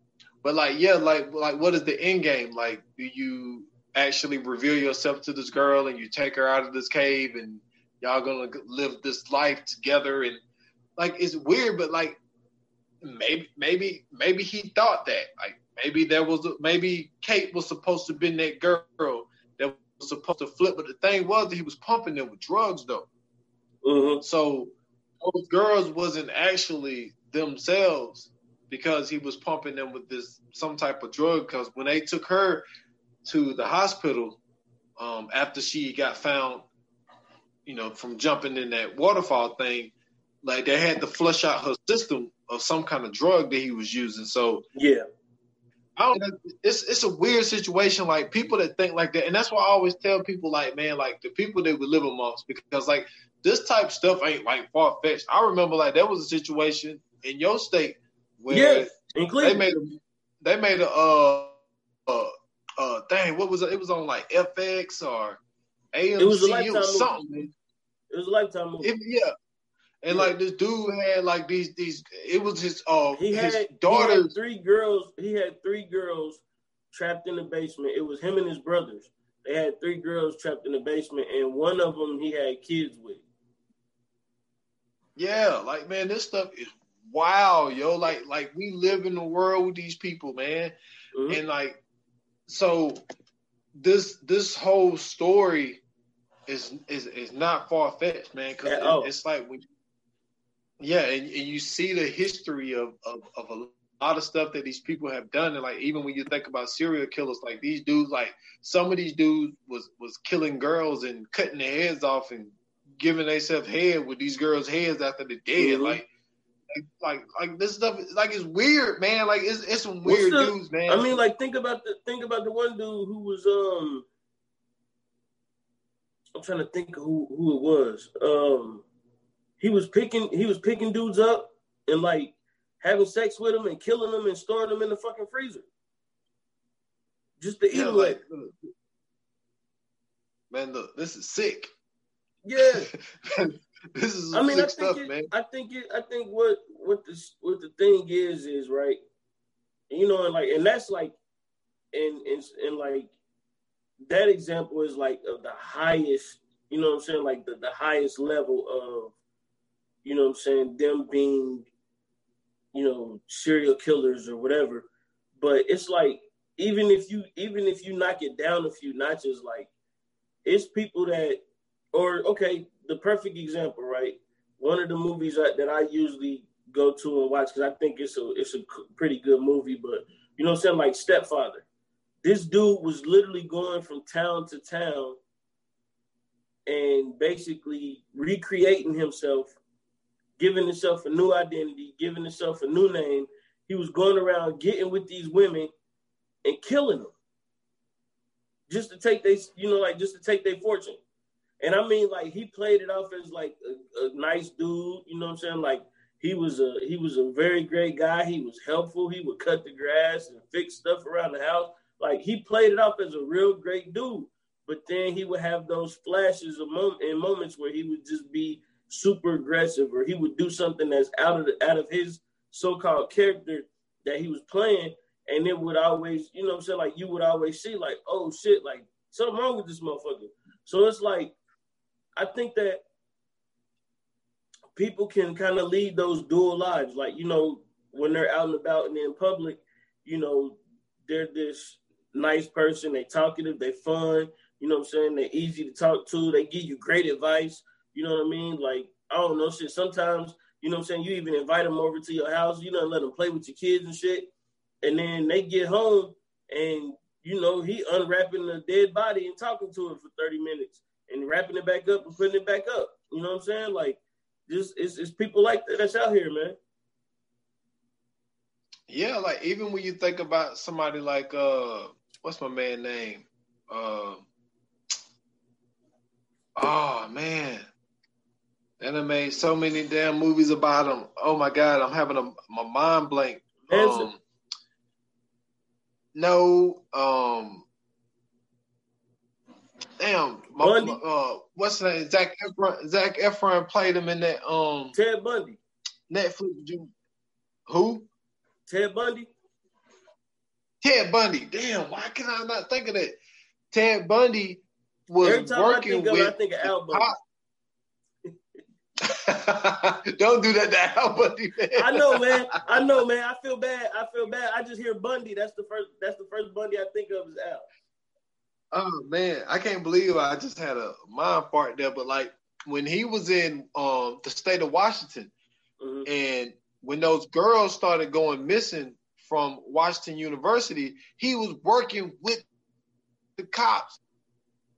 but like, yeah, like, like, what is the end game? Like, do you actually reveal yourself to this girl and you take her out of this cave and y'all gonna live this life together and like it's weird, but like maybe maybe maybe he thought that like maybe there was maybe Kate was supposed to have been that girl that was supposed to flip, but the thing was that he was pumping them with drugs though. Mm-hmm. So those girls wasn't actually themselves because he was pumping them with this some type of drug. Because when they took her to the hospital um, after she got found, you know, from jumping in that waterfall thing, like they had to flush out her system of some kind of drug that he was using. So yeah, I don't. know. It's it's a weird situation. Like people that think like that, and that's why I always tell people like, man, like the people that we live amongst, because like this type of stuff ain't like far fetched. I remember like there was a situation in your state where yeah, they made a they made a uh uh uh thing. What was it? It was on like FX or AMC. It was a it lifetime was movie. something. It was a lifetime movie. It- yeah. And like this dude had like these these it was his uh he his had, he daughters had three girls. He had three girls trapped in the basement. It was him and his brothers. They had three girls trapped in the basement, and one of them he had kids with. Yeah, like man, this stuff is wow, yo. Like like we live in the world with these people, man. Mhm. And like so this this whole story is is is not far fetched, man. All. it's like when yeah, and, and you see the history of, of of a lot of stuff that these people have done, and like even when you think about serial killers, like these dudes, like some of these dudes was was killing girls and cutting their heads off and giving themselves head with these girls' heads after they're dead, Mhm. like. Like, like, like this stuff, like it's weird, man. Like it's it's some weird the- dudes, man. I mean, like think about the think about the one dude who was um. I'm trying to think who who it was. Um, he was picking he was picking dudes up and like having sex with them and killing them and storing them in the fucking freezer. Just to eat Yeah, them. like, man, look, this is sick. yeah. this is I mean, I think stuff, it, man. I think it. I think what what the what the thing is is right. You know, and like, and that's like, and and and like, that example is like of the highest. You know what I'm saying? Like the the highest level of, you know what I'm saying, them being, you know, serial killers or whatever. But it's like even if you even if you knock it down a few notches, like it's people that or okay, the perfect example, right? One of the movies that, that I usually go to and watch because I think it's a it's a pretty good movie, but you know what I'm saying, like Stepfather. This dude was literally going from town to town and basically recreating himself, giving himself a new identity, giving himself a new name. He was going around getting with these women and killing them just to take they you know like just to take their fortune. And I mean, like he played it off as like a, a nice dude. You know what I'm saying? Like he was a he was a very great guy. He was helpful. He would cut the grass and fix stuff around the house. Like he played it off as a real great dude. But then he would have those flashes of mom- in moments where he would just be super aggressive, or he would do something that's out of the, out of his so-called character that he was playing, and it would always, you know, I'm saying, like you would always see, like, oh shit, like something wrong with this motherfucker. So it's like I think that people can kind of lead those dual lives. Like, you know, when they're out and about and in public, you know, they're this nice person, they talkative, they fun, you know what I'm saying? They're easy to talk to, they give you great advice, you know what I mean? Like, I don't know, shit. Sometimes, you know what I'm saying, you even invite them over to your house, you know, let them play with your kids and shit. And then they get home and you know, he unwrapping the dead body and talking to it for 30 minutes and wrapping it back up and putting it back up. You know what I'm saying? Like, just it's, it's people like that that's out here, man. Yeah, like even when you think about somebody like uh what's my man name? Uh oh man. And I made so many damn movies about him. Oh my god, I'm having a my mind blank. Um, no, um damn, my, Bundy? uh what's the name? Zac Efron Zac Efron played him in that um Ted Bundy. Netflix who? Ted Bundy. Ted Bundy. Damn, why can I not think of that? Ted Bundy was working I think with. Of, I think of Al Bundy. Don't do that to Al Bundy, man. I know, man. I know, man. I feel bad. I feel bad. I just hear Bundy. That's the first. That's the first Bundy I think of is Al. Oh man, I can't believe I just had a mind fart there. But like when he was in um, the state of Washington, mm-hmm. and when those girls started going missing from Washington University, he was working with the cops,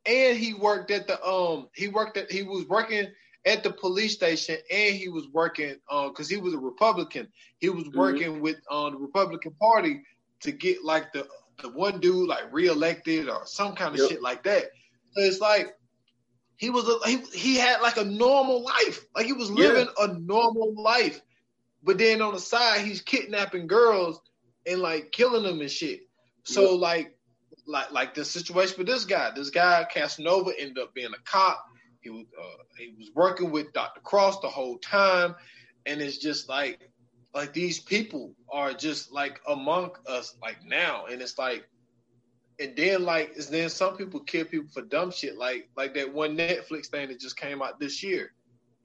and he worked at the um he worked at he was working at the police station and he was working because uh, he was a Republican. He was mm-hmm. working mm-hmm. with uh, the Republican Party to get like the the one dude like reelected or some kind of yep. shit like that. So it's like he was a, he he had like a normal life, like he was living yeah. a normal life. But then on the side, he's kidnapping girls and like killing them and shit. So yep. like like like the situation with this guy, this guy Casanova ended up being a cop he was uh, he was working with Dr. Cross the whole time, and it's just like like these people are just like among us like now, and it's like, and then like is then some people kill people for dumb shit like like that one Netflix thing that just came out this year.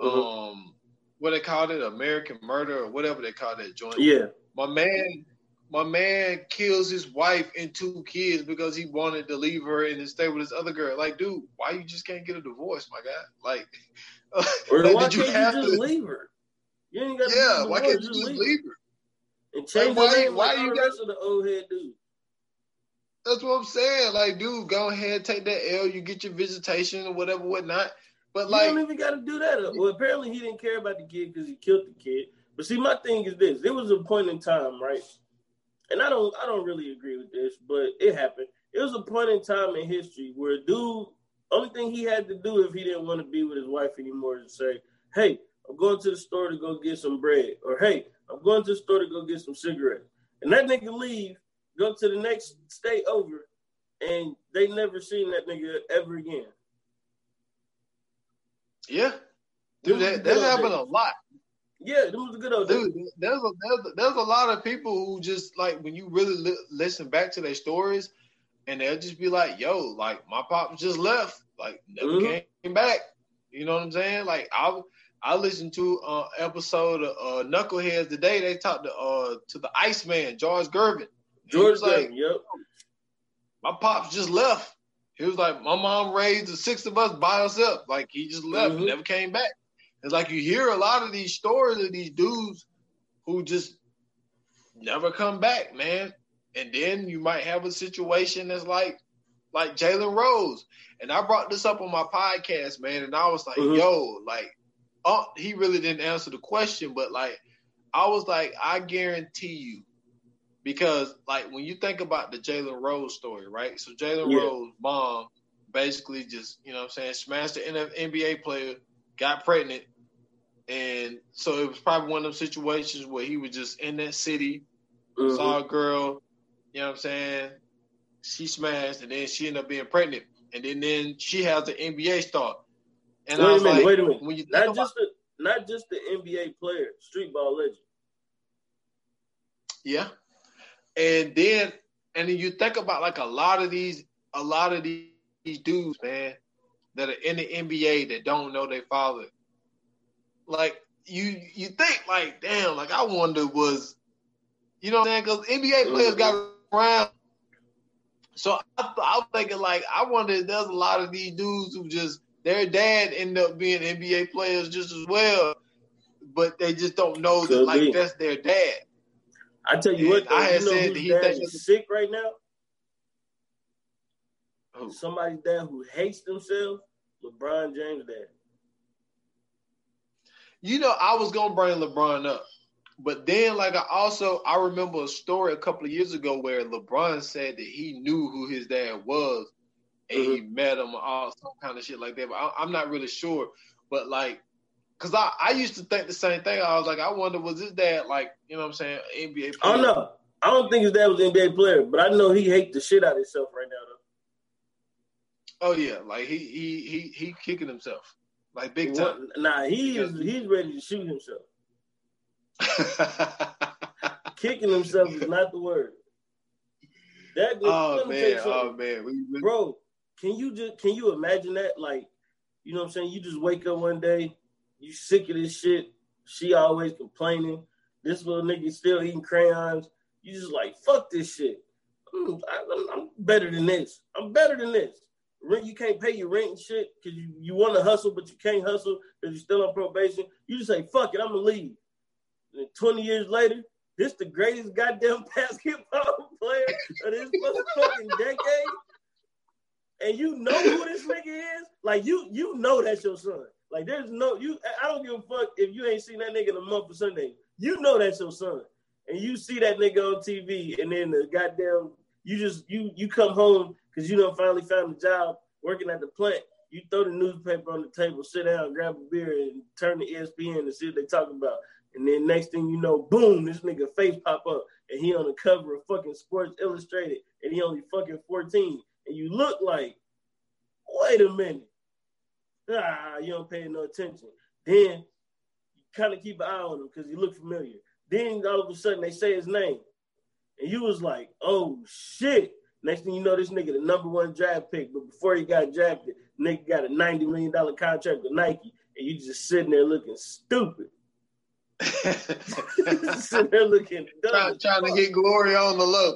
Mm-hmm. Um, what they called it, American Murder or whatever they called that joint. Yeah, my man my man kills his wife and two kids because he wanted to leave her and stay with his other girl. Like, dude, why you just can't get a divorce, my guy? Like, or like, why did you can't have you just to leave her? You ain't got to. yeah. Why can't you just leave, leave her? And change like, why, name why like you got of the old head dude? That's what I'm saying. Like, dude, go ahead, take that L. You get your visitation or whatever, whatnot. But like, you don't even got to do that. Well, apparently he didn't care about the kid because he killed the kid. But see, my thing is this: there was a point in time, right? And I don't I don't really agree with this, but it happened. It was a point in time in history where a dude only thing he had to do if he didn't want to be with his wife anymore is to say, Hey, I'm going to the store to go get some bread, or hey, I'm going to the store to go get some cigarettes. And that nigga leave, go to the next state over, and they never seen that nigga ever again. Yeah. Dude, that, that happened a lot. Yeah, them was a good old dude. There's a, there's a there's a lot of people who just like when you really li- listen back to their stories, and they'll just be like, "Yo, like my pop just left, like never mm-hmm. came back." You know what I'm saying? Like I I listened to uh episode of uh, Knuckleheads today. They talked to uh to the Iceman George Gervin. George like, yep. My pops just left. He was like, my mom raised the six of us by herself. Like he just left, mm-hmm. never came back. It's like you hear a lot of these stories of these dudes who just never come back, man. And then you might have a situation that's like like Jalen Rose. And I brought this up on my podcast, man, and I was like, mm-hmm. yo, like, oh, he really didn't answer the question, but like, I was like, I guarantee you, because like when you think about the Jalen Rose story, right? So Jalen yeah. Rose mom basically just, you know what I'm saying, smashed the NBA player, got pregnant, and so it was probably one of those situations where he was just in that city, mm-hmm. saw a girl, you know what I'm saying? She smashed, and then she ended up being pregnant, and then then she has the NBA start. And wait I was a minute, like, wait a minute. When you not just the not just the NBA player, street ball legend. Yeah, and then and then you think about like a lot of these a lot of these, these dudes, man, that are in the NBA that don't know their father like you you think like damn like I wonder was you know what I'm saying because NBA players got around. So I, I was thinking like I wonder if there's a lot of these dudes who just their dad end up being NBA players just as well, but they just don't know that like be. that's their dad. I tell you and what, though, I had you know said he dad is sick right now. Who? Somebody's dad who hates themselves. LeBron James' dad. You know, I was gonna bring LeBron up, but then like I also I remember a story a couple of years ago where LeBron said that he knew who his dad was and mm-hmm. he met him or all some kind of shit like that. But I, am not really sure. But like, cause I I used to think the same thing. I was like, I wonder was his dad like you know what I'm saying NBA? Player? I don't know. I don't think his dad was an NBA player, but I know he hates the shit out of himself right now though. Oh yeah, like he he he he kicking himself. Like big time. Nah, he's he's ready to shoot himself. Kicking himself is not the word. That oh, oh man, oh man, bro. can you just can you imagine that? Like, you know what I'm saying? You just wake up one day, you sick of this shit. She always complaining. This little nigga still eating crayons. You just like fuck this shit. I'm, I'm better than this. I'm better than this. Rent, you can't pay your rent and shit because you, you want to hustle, but you can't hustle because you're still on probation. You just say, fuck it, I'm going to leave. And 20 years later, this the greatest goddamn basketball player of this motherfucking decade. And you know who this nigga is? Like you you know that's your son. Like there's no you I don't give a fuck if you ain't seen that nigga in a month or Sunday. You know that's your son. And you see that nigga on TV and then the goddamn you just you you come home because you don't finally found a job working at the plant. You throw the newspaper on the table, sit down, grab a beer, and turn the ESPN and see what they talking about. And then next thing you know, boom, this nigga face pop up, and he on the cover of fucking Sports Illustrated, and he only fucking 14. And you look like, wait a minute. Ah, you don't pay no attention. Then you kind of keep an eye on him because he look familiar. Then all of a sudden they say his name. And you was like, oh shit. Next thing you know, this nigga the number one draft pick. But before he got drafted, nigga got a $90 million contract with Nike. And you just sitting there looking stupid. sitting there looking dumb. Trying, trying to get glory on the low.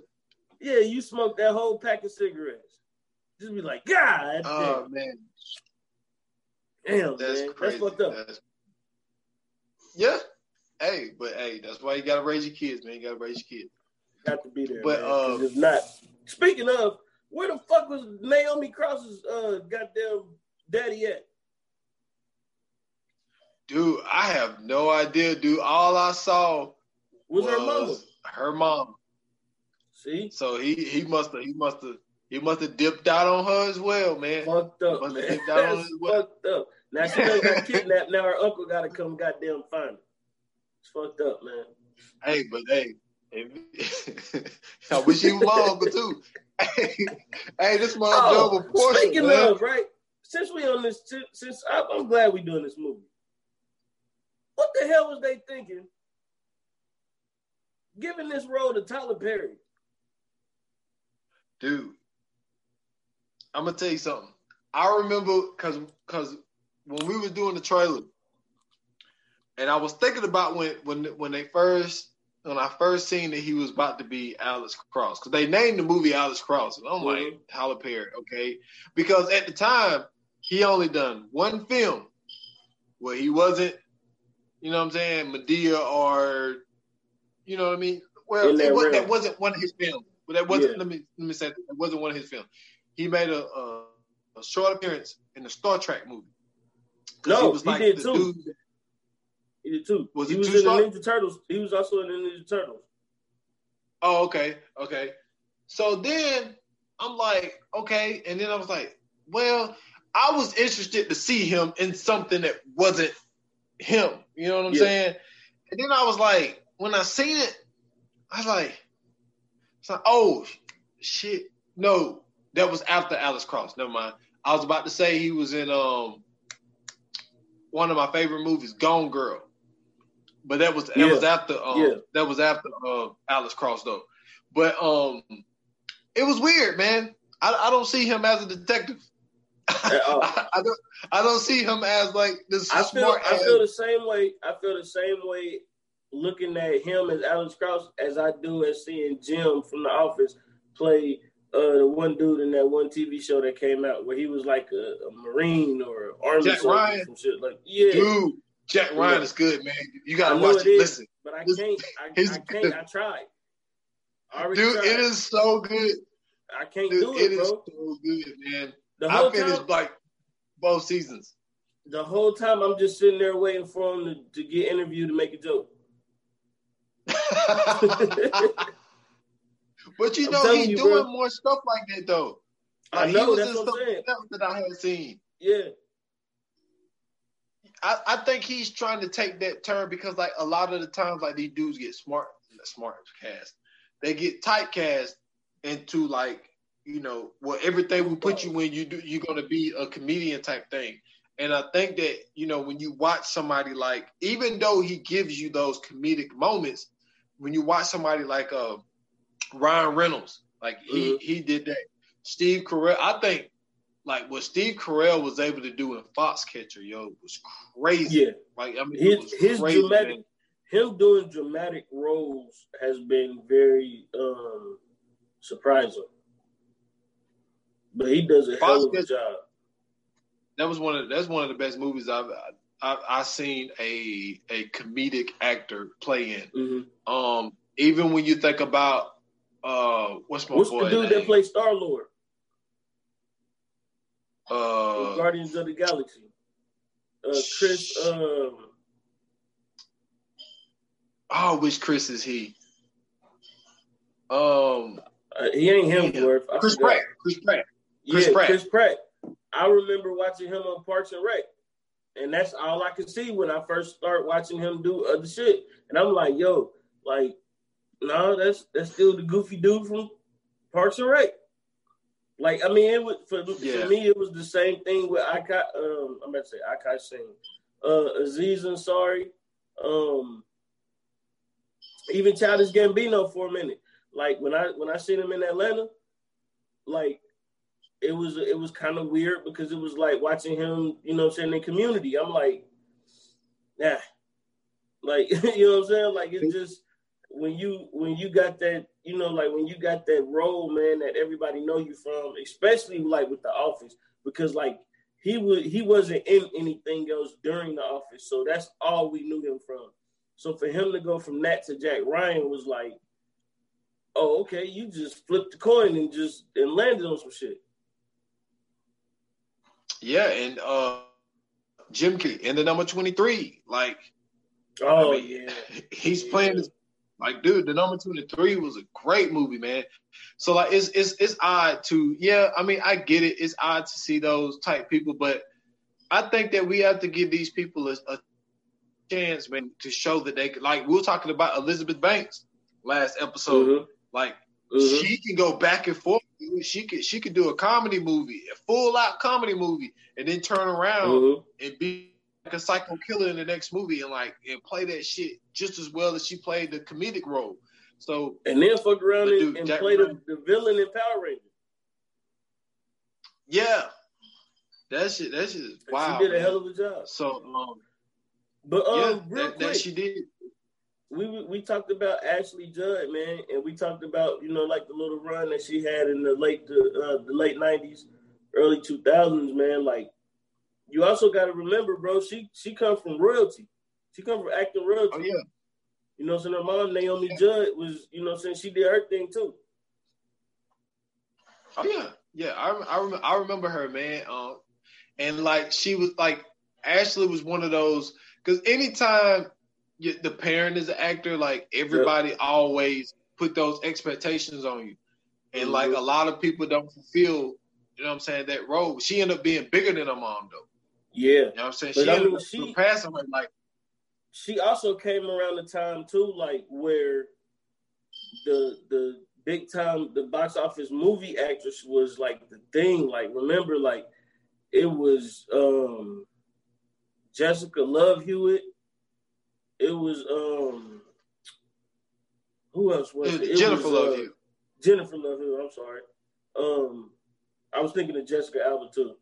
Yeah, you smoked that whole pack of cigarettes. Just be like, God. Oh, damn. man. Damn, that's man. Crazy. That's fucked up. That's... Yeah. Hey, but hey, that's why you gotta raise your kids, man. You gotta raise your kids got to be there. But man, uh, if not, speaking of, where the fuck was Naomi Cross's uh, goddamn daddy at? Dude, I have no idea, dude. All I saw was, was her mom. Her mom. See? So he he must have he must have he must have dipped out on her as well, man. Fucked up, man. Dipped out on well. fucked up. Now she done got kidnapped. Now her uncle got to come goddamn find her. It's fucked up, man. Hey, but hey, I wish he was my too. hey, hey, this my oh, double portion. Speaking man. of, right? Since we on this, since I, I'm glad we doing this movie. What the hell was they thinking? Giving this role to Tyler Perry. Dude, I'm gonna tell you something. I remember because because when we was doing the trailer, and I was thinking about when when when they first when I first seen that he was about to be Alex Cross because they named the movie Alex Cross, and I'm mm-hmm. like Tyler Perry, okay? Because at the time he only done one film where he wasn't, you know what I'm saying, Madea or, you know what I mean. Well, that, was, that, wasn't one of his films. But that wasn't. Yeah. Let me let me say that, that wasn't one of his films. He made a, a, a short appearance in the Star Trek movie. No, he, was he like did too. Dude, he did too. Was he was in the Ninja Turtles. He was also in the Ninja Turtles. Oh, okay, okay. So then I'm like, okay, and then I was like, well, I was interested to see him in something that wasn't him. You know what I'm yeah. saying? And then I was like, when I seen it, I was like, it's like, oh shit, no, that was after Alex Cross. Never mind. I was about to say he was in um one of my favorite movies, Gone Girl. But that was that yeah. was after um, yeah. that was after uh, Alex Cross though. But um, it was weird, man. I, I don't see him as a detective. I, I, don't I don't see him as like this I feel, smart. I feel the same way. I feel the same way looking at him as Alex Cross as I do as seeing Jim from The Office play uh, the one dude in that one TV show that came out where he was like a, a Marine or Army Jack Ryan. some shit like yeah, dude. Jack Ryan yeah. is good, man. You gotta watch it. it Listen, but I can't. I, I can't. I tried. I Dude, tried. it is so good. I can't Dude, do it, it bro. It is so good, man. The whole I finished time, like both seasons. The whole time I'm just sitting there waiting for him to, to get interviewed to make a joke. but you know he's doing bro. more stuff like that though. Like, I know that's what I'm saying. That I had seen. Yeah. I, I think he's trying to take that turn because like a lot of the times like these dudes get smart smart cast. They get typecast into like, you know, well everything we put you in, you do you're gonna be a comedian type thing. And I think that, you know, when you watch somebody like, even though he gives you those comedic moments, when you watch somebody like uh Ryan Reynolds, like he mm-hmm. he did that. Steve Carell, I think like what Steve Carell was able to do in Foxcatcher, yo, was crazy. Yeah, like I mean, his his crazy, dramatic, man. him doing dramatic roles has been very um surprising. But he does a hell of a job. that was one of that's one of the best movies I've I've, I've seen a a comedic actor play in. hmm Um, even when you think about uh, what's my What's boy the dude name? that plays Star Lord uh, Guardians of the Galaxy? Uh, Chris. Um, oh, which Chris is he? Um, uh, he ain't Hemsworth. I Chris. Pratt. Chris Pratt. Chris yeah, Pratt. Chris Pratt. I remember watching him on Parks and Rec, and that's all I could see when I first started watching him do other shit. And I'm like, yo, like, no, that's that's still the goofy dude from Parks and Rec. Like, I mean, it was, for, Yeah. for me, it was the same thing with I got. Um, I'm about to say Akai Singh, uh, Aziz Ansari, um, even Childish Gambino for a minute. Like when I when I seen him in Atlanta, like it was it was kind of weird because it was like watching him, you know, what I'm saying in Community. I'm like, nah, like you know what I'm saying. Like it's just when you when you got that, you know, like when you got that role, man, that everybody know you from, especially like with The Office, because like he was he wasn't in anything else during The Office, so that's all we knew him from. So for him to go from that to Jack Ryan was like, oh, okay, you just flipped the coin and just and landed on some shit. Yeah, and uh, Jim Carrey in the number twenty three. Like Oh I mean, yeah. he's playing this like dude the number two and three was a great movie man so like it's it's it's odd to yeah i mean i get it it's odd to see those type people but i think that we have to give these people a, a chance man to show that they could like we were talking about elizabeth banks last episode Mhm, like mhm. she can go back and forth dude. she could she could do a comedy movie a full out comedy movie and then turn around Mhm. and be like a psycho killer in the next movie and like and play that shit just as well as she played the comedic role. So And then fuck around and, dude, and Jack play the, the villain in Power Rangers. yeah, that shit that shit is wow. she did a man. hell of a job. So um, But um, yeah, real that, quick, that she did. we we talked about Ashley Judd, man, and we talked about you know like the little run that she had in the late uh, the late nineties, early two thousands, man. Like you also got to remember, bro, she she comes from royalty. She comes from acting royalty. Oh yeah, You know, so her mom Naomi Judd was, you know, saying she did her thing too. oh yeah, yeah. I I, rem- I remember her man. Um, and like she was like Ashley was one of those because anytime you, the parent is an actor, like everybody always put those expectations on you. And like Mhm. a lot of people don't fulfill, you know what I'm saying, that role. She ended up being bigger than her mom though. Yeah, You know what I'm saying? But she I ended mean, up she- surpassing her like she also came around the time too, like where the the big time the box office movie actress was like the thing. Like remember, like it was um Jessica Love Hewitt. It was um who else was it? it Jennifer was, Love uh, you. Jennifer Love Hewitt. I'm sorry. Um, I was thinking of Jessica Alba too,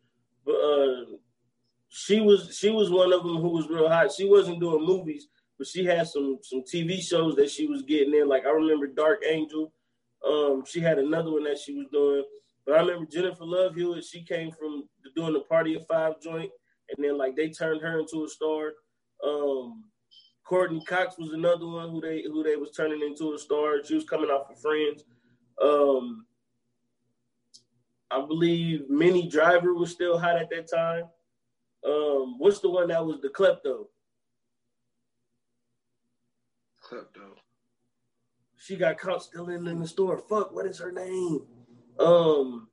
but uh, she was she was one of them who was real hot. She wasn't doing movies, but she had some some TV shows that she was getting in. Like I remember Dark Angel. Um, she had another one that she was doing. But I remember Jennifer Love Hewitt. She came from doing the Party of Five joint, and then like they turned her into a star. Um, Courteney Cox was another one who they who they was turning into a star. She was coming off of Friends. Um, I believe Minnie Driver was still hot at that time. Um, what's the one that was the klepto? Klepto. She got caught stealing in the store. Fuck, what is her name? Um,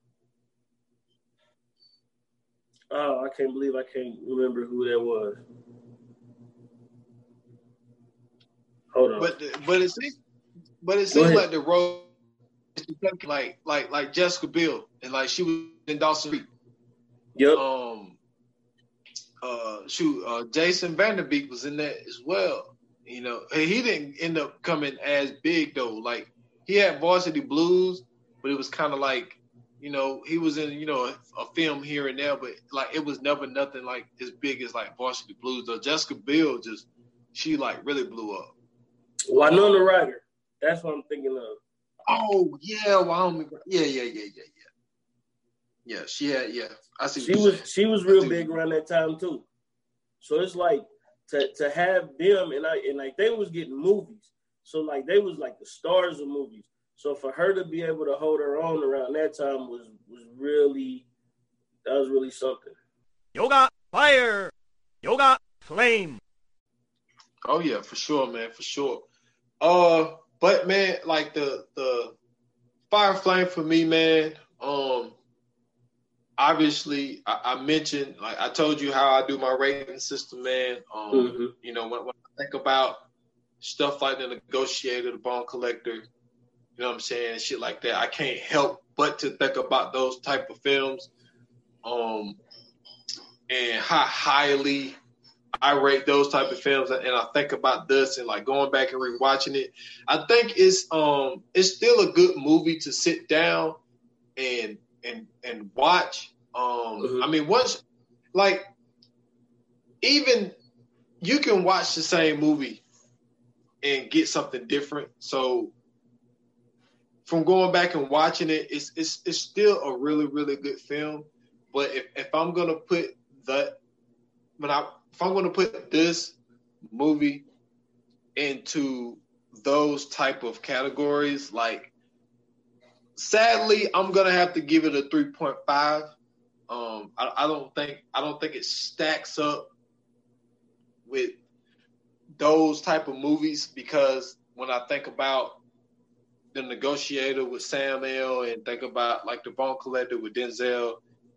oh, I can't believe I can't remember who that was. Hold on. But the- but it seems but it seems like the role like like like Jessica Biel and like she was in Dawson Creek. yep. Um uh shoot uh Jason Van Der Beek was in that as well. You know, he didn't end up coming as big though. Like he had Varsity Blues, but it was kind of like you know, he was in, you know, a, a, film here and there, but like it was never nothing like as big as like Varsity Blues. Though Jessica Biel just she like really blew up. Winona Ryder. That's what I'm thinking of. Oh yeah, Wyoming. Yeah, yeah, yeah, yeah, yeah. Yeah, she had. Yeah, I see. She was. She was real big around that time too. So it's like to to have them and I and like they was getting movies. So like they was like the stars of movies. So for her to be able to hold her own around that time was was really that was really something. Yoga fire, yoga flame. Oh yeah, for sure, man, for sure. Uh, but man, like the the fire flame for me, man. Um, obviously, I, I mentioned like I told you how I do my rating system, man. Um, mm-hmm. you know when, when I think about stuff like the negotiator, the bone collector, you know what I'm saying, shit like that. I can't help but to think about those type of films, um, and how highly I rate those type of films, and I think about this and like going back and rewatching it. I think it's um it's still a good movie to sit down and and and watch. Um, mm-hmm. I mean, once like even you can watch the same movie and get something different. So from going back and watching it, it's it's it's still a really really good film. But if if I'm gonna put the when I if I'm to put this movie into those type of categories, like sadly, I'm gonna have to give it a 3.5. Um, I, I don't think I don't think it stacks up with those type of movies because when I think about the negotiator with Sam L and think about like the Bone Collector with Denzel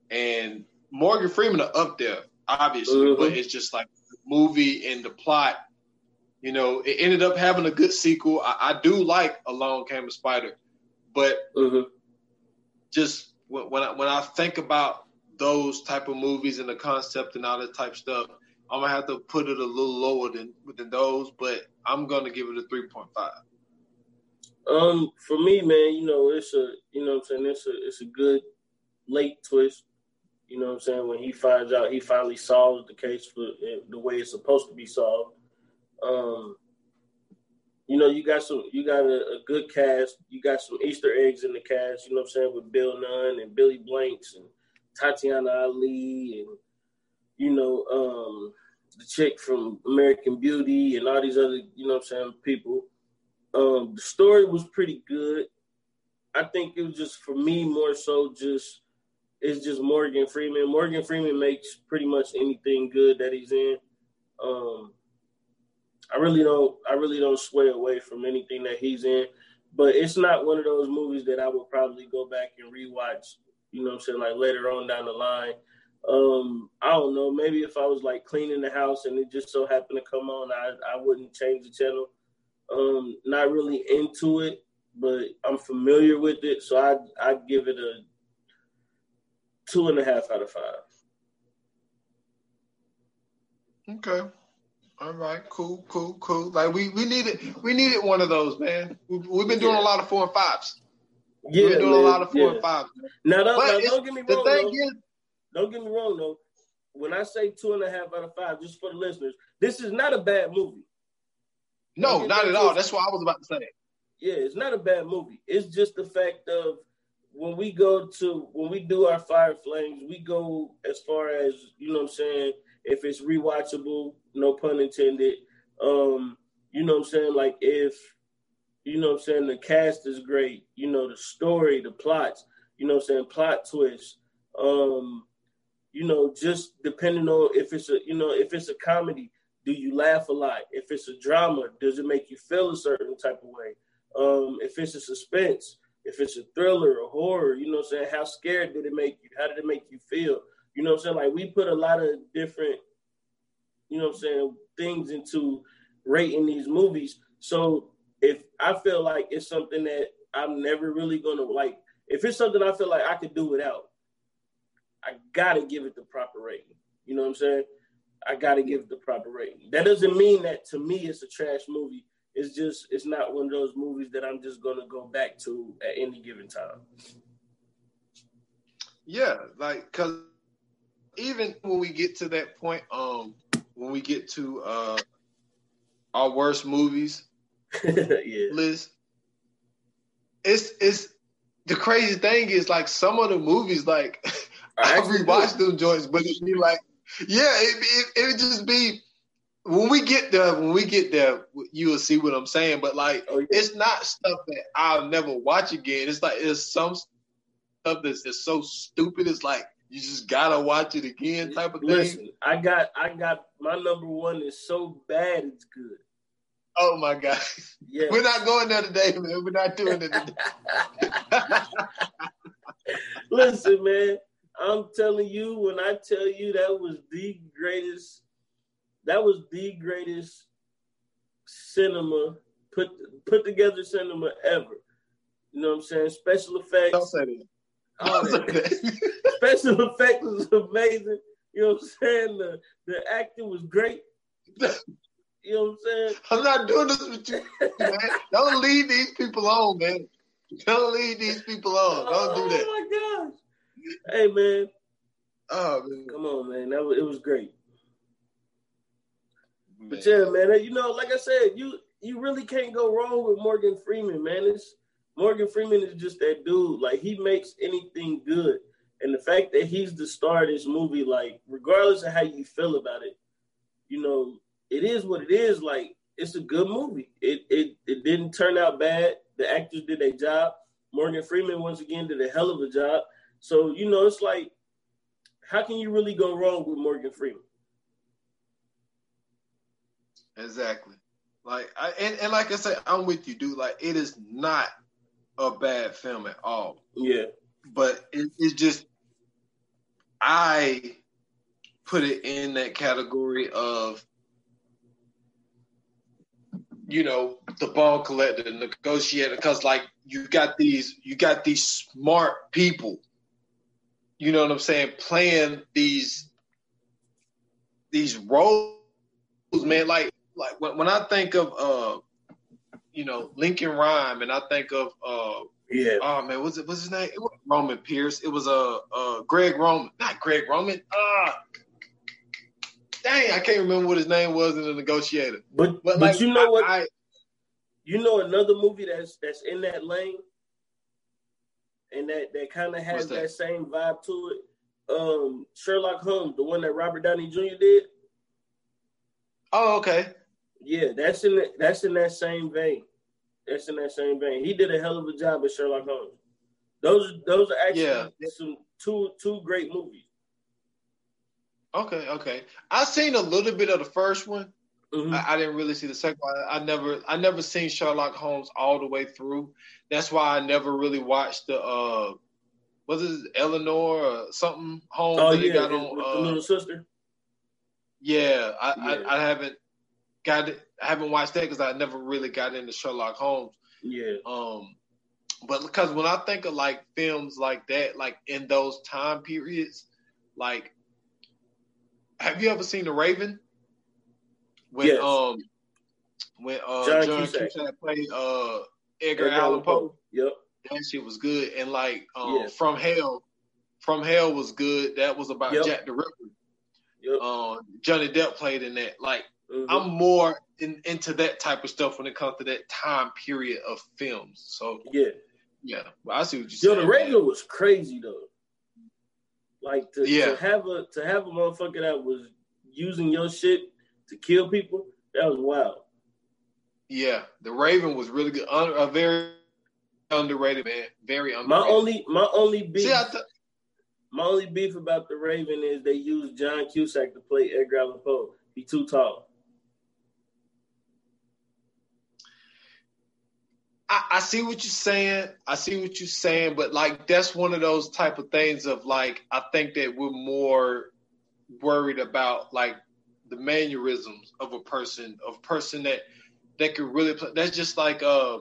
and Morgan Freeman are up there obviously, mm-hmm. but it's just like the movie and the plot. You know, it ended up having a good sequel. I, I do like Along Came a Spider, but mm-hmm. just when, when I when I think about those type of movies and the concept and all that type stuff, I'm gonna have to put it a little lower than than those, but I'm gonna give it a three point five. Um, for me, man, you know, it's a you know I'm saying it's a it's a good late twist. You know what I'm saying? When he finds out, he finally solves the case for the way it's supposed to be solved. Um, you know, you got some, you got a, a, good cast. You got some Easter eggs in the cast. You know what I'm saying? With Bill Nunn and Billy Blanks and Tatiana Ali and you know um, the chick from American Beauty and all these other, you know what I'm saying, people. Um, the story was pretty good. I think it was just for me more so just it's just Morgan Freeman. Morgan Freeman makes pretty much anything good that he's in. Um, I really don't I really don't sway away from anything that he's in. But it's not one of those movies that I would probably go back and rewatch, you know what I'm saying, like later on down the line. Um, I don't know, maybe if I was like cleaning the house and it just so happened to come on, I I wouldn't change the channel. Um, not really into it, but I'm familiar with it, so I I'd give it a two and a half out of five. Okay. All right, cool, cool, cool. Like we we needed we needed one of those, man. We've, we've been doing yeah. a lot of four and fives. Yeah, we've been doing man, a lot of four yeah. and fives. Now, don't, now don't get me wrong. Though. Is, don't get me wrong though. When I say two and a half out of five, just for the listeners, this is not a bad movie. No, not at all. That's what I was about to say. Yeah, it's not a bad movie. It's just the fact of when we go to when we do our fire flames, we go as far as you know what I'm saying, if it's rewatchable, no pun intended. Um, you know what I'm saying? Like if you know what I'm saying, the cast is great, you know, the story, the plots, you know what I'm saying, plot twists. Um, you know, just depending on if it's a you know, if it's a comedy, do you laugh a lot? If it's a drama, does it make you feel a certain type of way? Um, if it's a suspense, if it's a thriller or horror, you know what I'm saying? How scared did it make you? How did it make you feel? You know what I'm saying? Like we put a lot of different, you know what I'm saying, things into rating these movies. So if I feel like it's something that I'm never really gonna like, if it's something I feel like I could do without, I gotta give it the proper rating. You know what I'm saying? I gotta give it the proper rating. That doesn't mean that to me it's a trash movie it's just it's not one of those movies that I'm just gonna go back to at any given time. Yeah, like because even when we get to that point, um, when we get to uh our worst movies yeah. list, it's it's the crazy thing is like some of the movies like I actually rewatched them joints, but it'd be like, yeah, it it, it would just be when we get there. When we get there, you will see what I'm saying. But like, Oh, yeah. it's not stuff that I'll never watch again. It's like it's some stuff that's just so stupid. It's like you just gotta watch it again, type of thing. Listen, I got I got my number one is so bad it's good. Oh my god, Yeah. we're not going there today, man. We're not doing it today. Listen, man, I'm telling you, when I tell you that was the greatest, that was the greatest cinema put put together cinema ever. You know what I'm saying? Special effects, Don't say that. All that. that. special effects was amazing. You know what I'm saying? The the acting was great. You know what I'm saying? I'm not doing this with you, man. Don't lead these people on, man. Don't lead these people on. Don't do that. Oh my gosh. Hey man, Oh man. come on, man. That was, it was great. Man. But yeah, man, you know, like I said, you you really can't go wrong with Morgan Freeman, man. It's Morgan Freeman is just that dude. Like he makes anything good. And the fact that he's the star of this movie, like, regardless of how you feel about it, you know, it is what it is. Like, it's a good movie. It it it didn't turn out bad. The actors did their job. Morgan Freeman once again did a hell of a job. So, you know, it's like, how can you really go wrong with Morgan Freeman? Exactly. Like I and, and like I said, I'm with you, dude. Like it is not a bad film at all. Yeah. But it, it's just I put it in that category of you know the Bone Collector, the negotiator, because like you got these you got these smart people, you know what I'm saying, playing these these roles, man. Like like when, when I think of uh you know Lincoln Rhyme and I think of uh Yeah. oh man, what's it what's his name? It was Roman Pierce. It was uh uh Greg Roman, not Greg Roman. Ah, dang, I can't remember what his name was in the negotiator. But But, but, like, you know I- what? I, you know another movie that's that's in that lane, and that that kind of has that? that? same vibe to it. Um, Sherlock Holmes, the one that Robert Downey Jr. did. oh okay, Yeah, that's in the, that's in that same vein. That's in that same vein. He did a hell of a job as Sherlock Holmes. Those those are actually Yeah. some two two great movies. okay, okay. I've seen a little bit of the first one. Mhm. I, I didn't really see the second one. I never I never seen Sherlock Holmes all the way through. That's why I never really watched the uh was it Eleanor or something Holmes oh that yeah, got on the uh, little sister. Yeah, I, Yeah. I, I haven't got it. I haven't watched that because I never really got into Sherlock Holmes. Yeah, Um, but because when I think of like films like that, like in those time periods, like, have you ever seen The Raven? When Yes. um, when uh John John, Cusack. Cusack played uh Edgar Edgar Allan Poe, Yep. that shit was good. And like um, Yeah. From Hell, From Hell was good. That was about Yep. Jack the Ripper. Yep. Um, Johnny Depp played in that. Like. Mhm. I'm more in, into that type of stuff when it comes to that time period of films. So yeah. yeah, well, I see what you're Yo, saying. the Raven was crazy though. Like to, Yeah. to have a to have a motherfucker that was using your shit to kill people, that was wild. Yeah, the Raven was really good. Un, a very underrated man. Very underrated. My only my only beef see, I th- my only beef about the Raven is they used John Cusack to play Edgar Allan Poe. He too tall. I, I see what you're saying. I see what you're saying, but like that's one of those type of things of like I think that we're more worried about like the mannerisms of a person, of a person that that could really play. That's just like uh,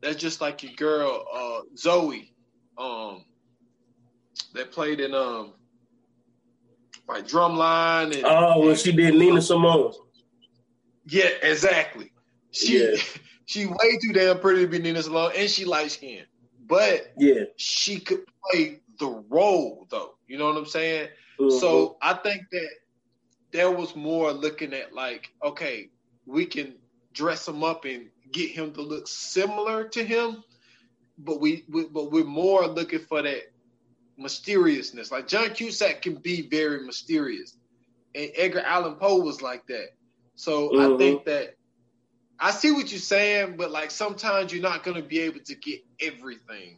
that's just like your girl uh Zoe, um, that played in um like Drumline and Oh, well, she did Nina Simone. yeah, exactly. She Yeah. She way too damn pretty to be Nina Simone, and she light skinned. but Yeah. she could play the role though. You know what I'm saying? Mhm. So I think that there was more looking at like, okay, we can dress him up and get him to look similar to him, but we, we but we're more looking for that mysteriousness. Like John Cusack can be very mysterious, and Edgar Allan Poe was like that. So Mhm. I think that I see what you're saying, but like sometimes you're not gonna be able to get everything.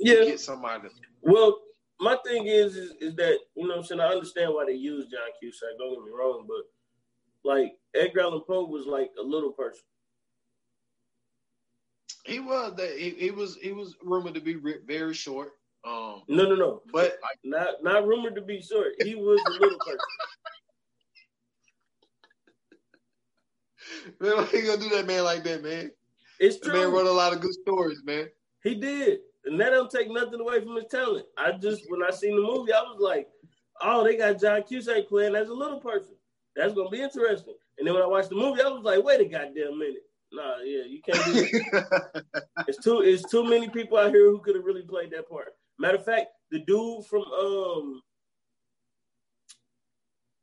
yeah. get somebody. Well, my thing is, is is that you know what I'm saying I understand why they use John Cusack. Don't get me wrong, but like Edgar Allan Poe was like a little person. He was that he, he was he was rumored to be very short. Um, No, no, no. but Not not rumored to be short. He was a little person. man, why you gonna do that man like that, man? It's The man wrote a lot of good stories, man. He did, and that don't take nothing away from his talent. I just when I seen the movie, I was like, oh, they got John Cusack playing as a little person. That's gonna be interesting. And then when I watched the movie, I was like, wait a goddamn minute. Nah, yeah, you can't do that. It's too it's too many people out here who could have really played that part. Matter of fact, the dude from um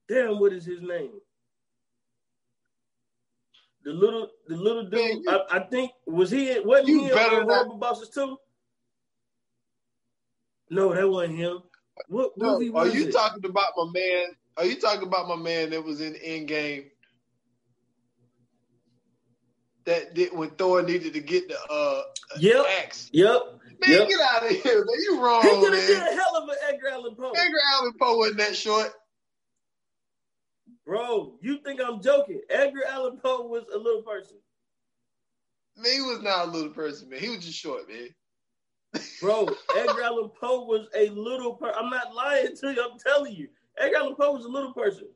damn, what is his name? The little the little dude, Man, you- I, I think was he wasn't you he in Horrible Bosses too? No, that wasn't him. What No, movie are you it? talking about my man? Are you talking about my man that was in Endgame? That did when Thor needed to get the uh yep, axe. yep. Man, Yep. get out of here, man. You wrong, He could have did a hell of an Edgar Allan Poe. Edgar Allan Poe wasn't that short. Bro, you think I'm joking. Edgar Allan Poe was a little person. Man, he was not a little person, man. He was just short, man. Bro, Edgar Allan Poe was a little person. I'm not lying to you. I'm telling you. Edgar Allan Poe was a little person.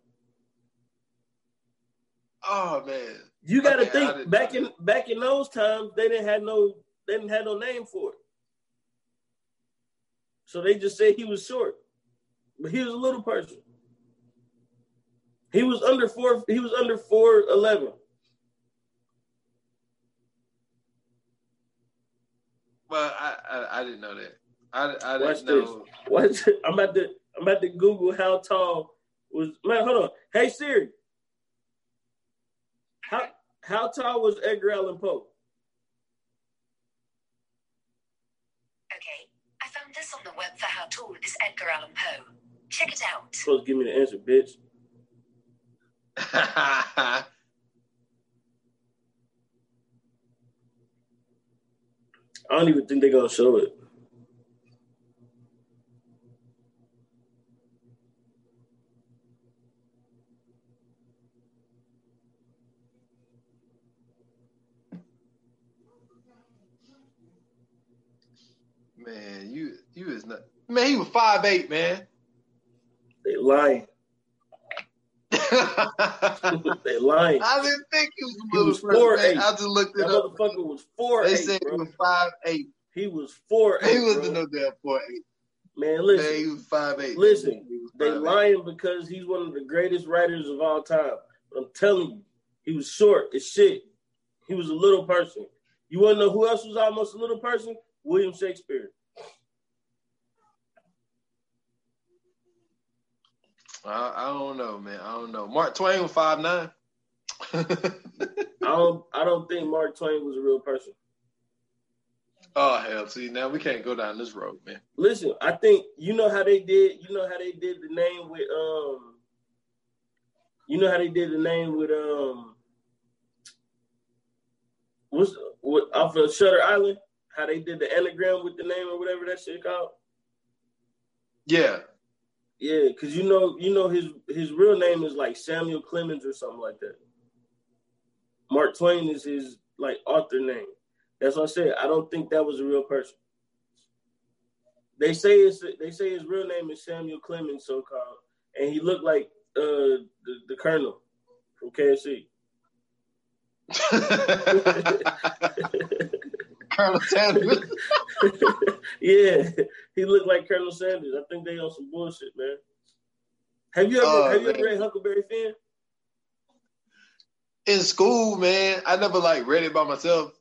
Oh man. You got to Okay, think back in back in those times, they didn't have no they didn't have no name for it. So they just said he was short, but he was a little person. He was under four. He was under four eleven. Well, I, I I didn't know that. I, I Watch didn't know. What? I'm about to I'm about to Google how tall was man. Hold on. Hey Siri. How how tall was Edgar Allan Poe? Okay, I found this on the web for how tall is Edgar Allan Poe. Check it out. Supposed to give me the answer, bitch. I don't even think they're gonna show it. man, you you is not. Man, he was five eight, man. They lying. I they lying. I didn't think he was a He was. 4'8". man. I just looked That it up. motherfucker was four They eight, said he was five eight. He was four He eight, was bro. no damn four eight. Man, Man, listen. he was five eight. Listen, he They 5'8". lying because he's one of the greatest writers of all time. But I'm telling you, he was short as shit. He was a little person. You want to know who else was almost a little person? William Shakespeare. I, I don't know, man. I don't know. Mark Twain was five nine. I don't. I don't think Mark Twain was a real person. oh hell! See, now we can't go down this road, man. Listen, I think you know how they did. You know how they did the name with um. You know how they did the name with um. What's what off of Shutter Island? How they did the anagram with the name or whatever that shit called? Yeah, Yeah, because you know, you know his his real name is like Samuel Clemens or something like that. Mark Twain is his like author name. That's what I said. I don't think that was a real person. They say it's they say his real name is Samuel Clemens, so called, and he looked like uh the, the Colonel from KFC. Colonel Sanders. yeah, he looked like Colonel Sanders. I think they on some bullshit, man. Have you ever Oh, have you man. ever read Huckleberry Finn? In school, man, I never like read it by myself.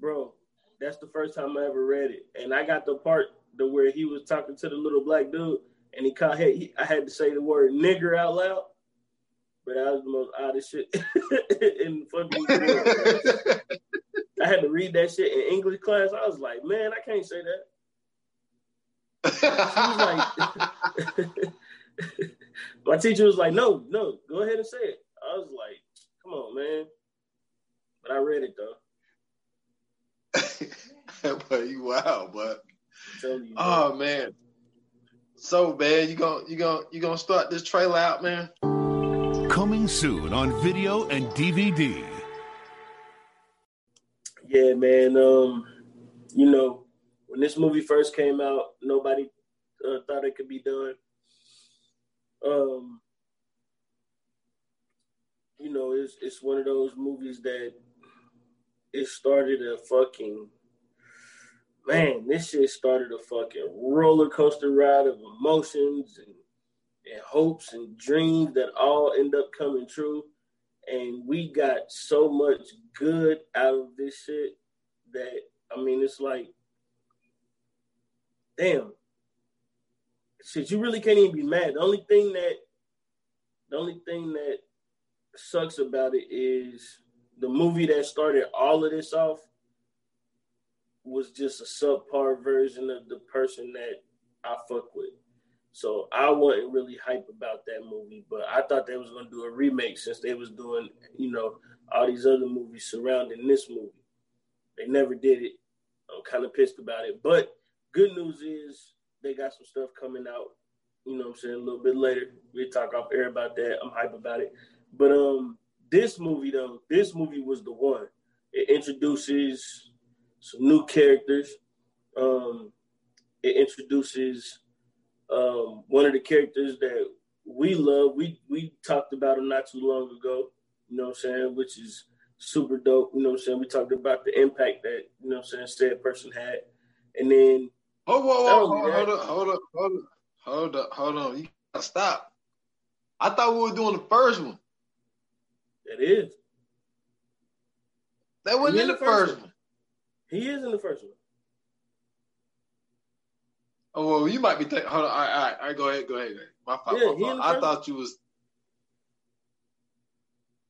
Bro, That's the first time I ever read it, and I got the part the where he was talking to the little black dude, and he caught. He, I had to say the word nigger out loud, but that was the most oddest shit in fucking. world. I had to read that shit in English class. I was like, man, I can't say that. She was like, my teacher was like, no, no, go ahead and say it. I was like, come on, man. But I read it though. but you wow, but you, oh man. So man, you gonna you gonna you gonna start this trailer out, man? Coming soon on video and DVD. Yeah, man. Um, you know, when this movie first came out, nobody uh, thought it could be done. Um, you know, it's it's one of those movies that it started a fucking man. This shit started a fucking roller coaster ride of emotions and and hopes and dreams that all end up coming true. And we got so much good out of this shit that I mean, it's like, damn, shit. You really can't even be mad. The only thing that, the only thing that sucks about it is the movie that started all of this off was just a subpar version of the person that I fuck with. So I wasn't really hype about that movie, but I thought they was gonna do a remake since they was doing, you know, all these other movies surrounding this movie. They never did it. I'm kind of pissed about it. But good news is they got some stuff coming out, you know what I'm saying, a little bit later. We'll talk off air about that. I'm hype about it. But um this movie though, this movie was the one. It introduces some new characters. Um it introduces um one of the characters that we love. We we talked about him not too long ago, you know what I'm saying, which is super dope. You know what I'm saying? We talked about the impact that, you know what I'm saying, said person had. And then Oh, whoa, whoa, only hold, up, hold up, hold up, hold up, hold on. You gotta stop. I thought we were doing the first one. that is. That wasn't in the first one. one. He is in the first one. Oh well, you might be thinking. Hold on, all right, all right, all right, go ahead, go ahead. My fault. Yeah, my fault. I thought you was.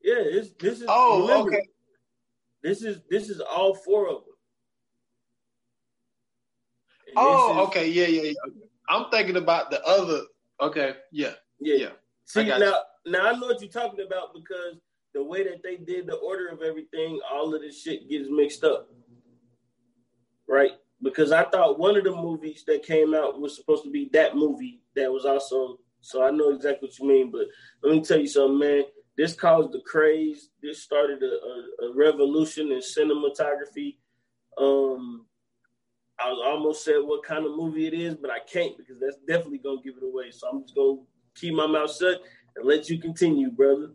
Yeah, it's, this is Oh, remember, okay. This is this is all four of them. And Oh, is- okay, yeah, yeah, yeah. I'm thinking about the other. Okay, yeah, Yeah. yeah. See now, now I know what you're talking about because the way that they did the order of everything, all of this shit gets mixed up, right? Because I thought one of the movies that came out was supposed to be that movie that was also. So I know exactly what you mean, but let me tell you something, man. This caused the craze. This started a, a, a revolution in cinematography. Um, I was almost said what kind of movie it is, but I can't because that's definitely gonna give it away. So I'm just gonna keep my mouth shut and let you continue, brother.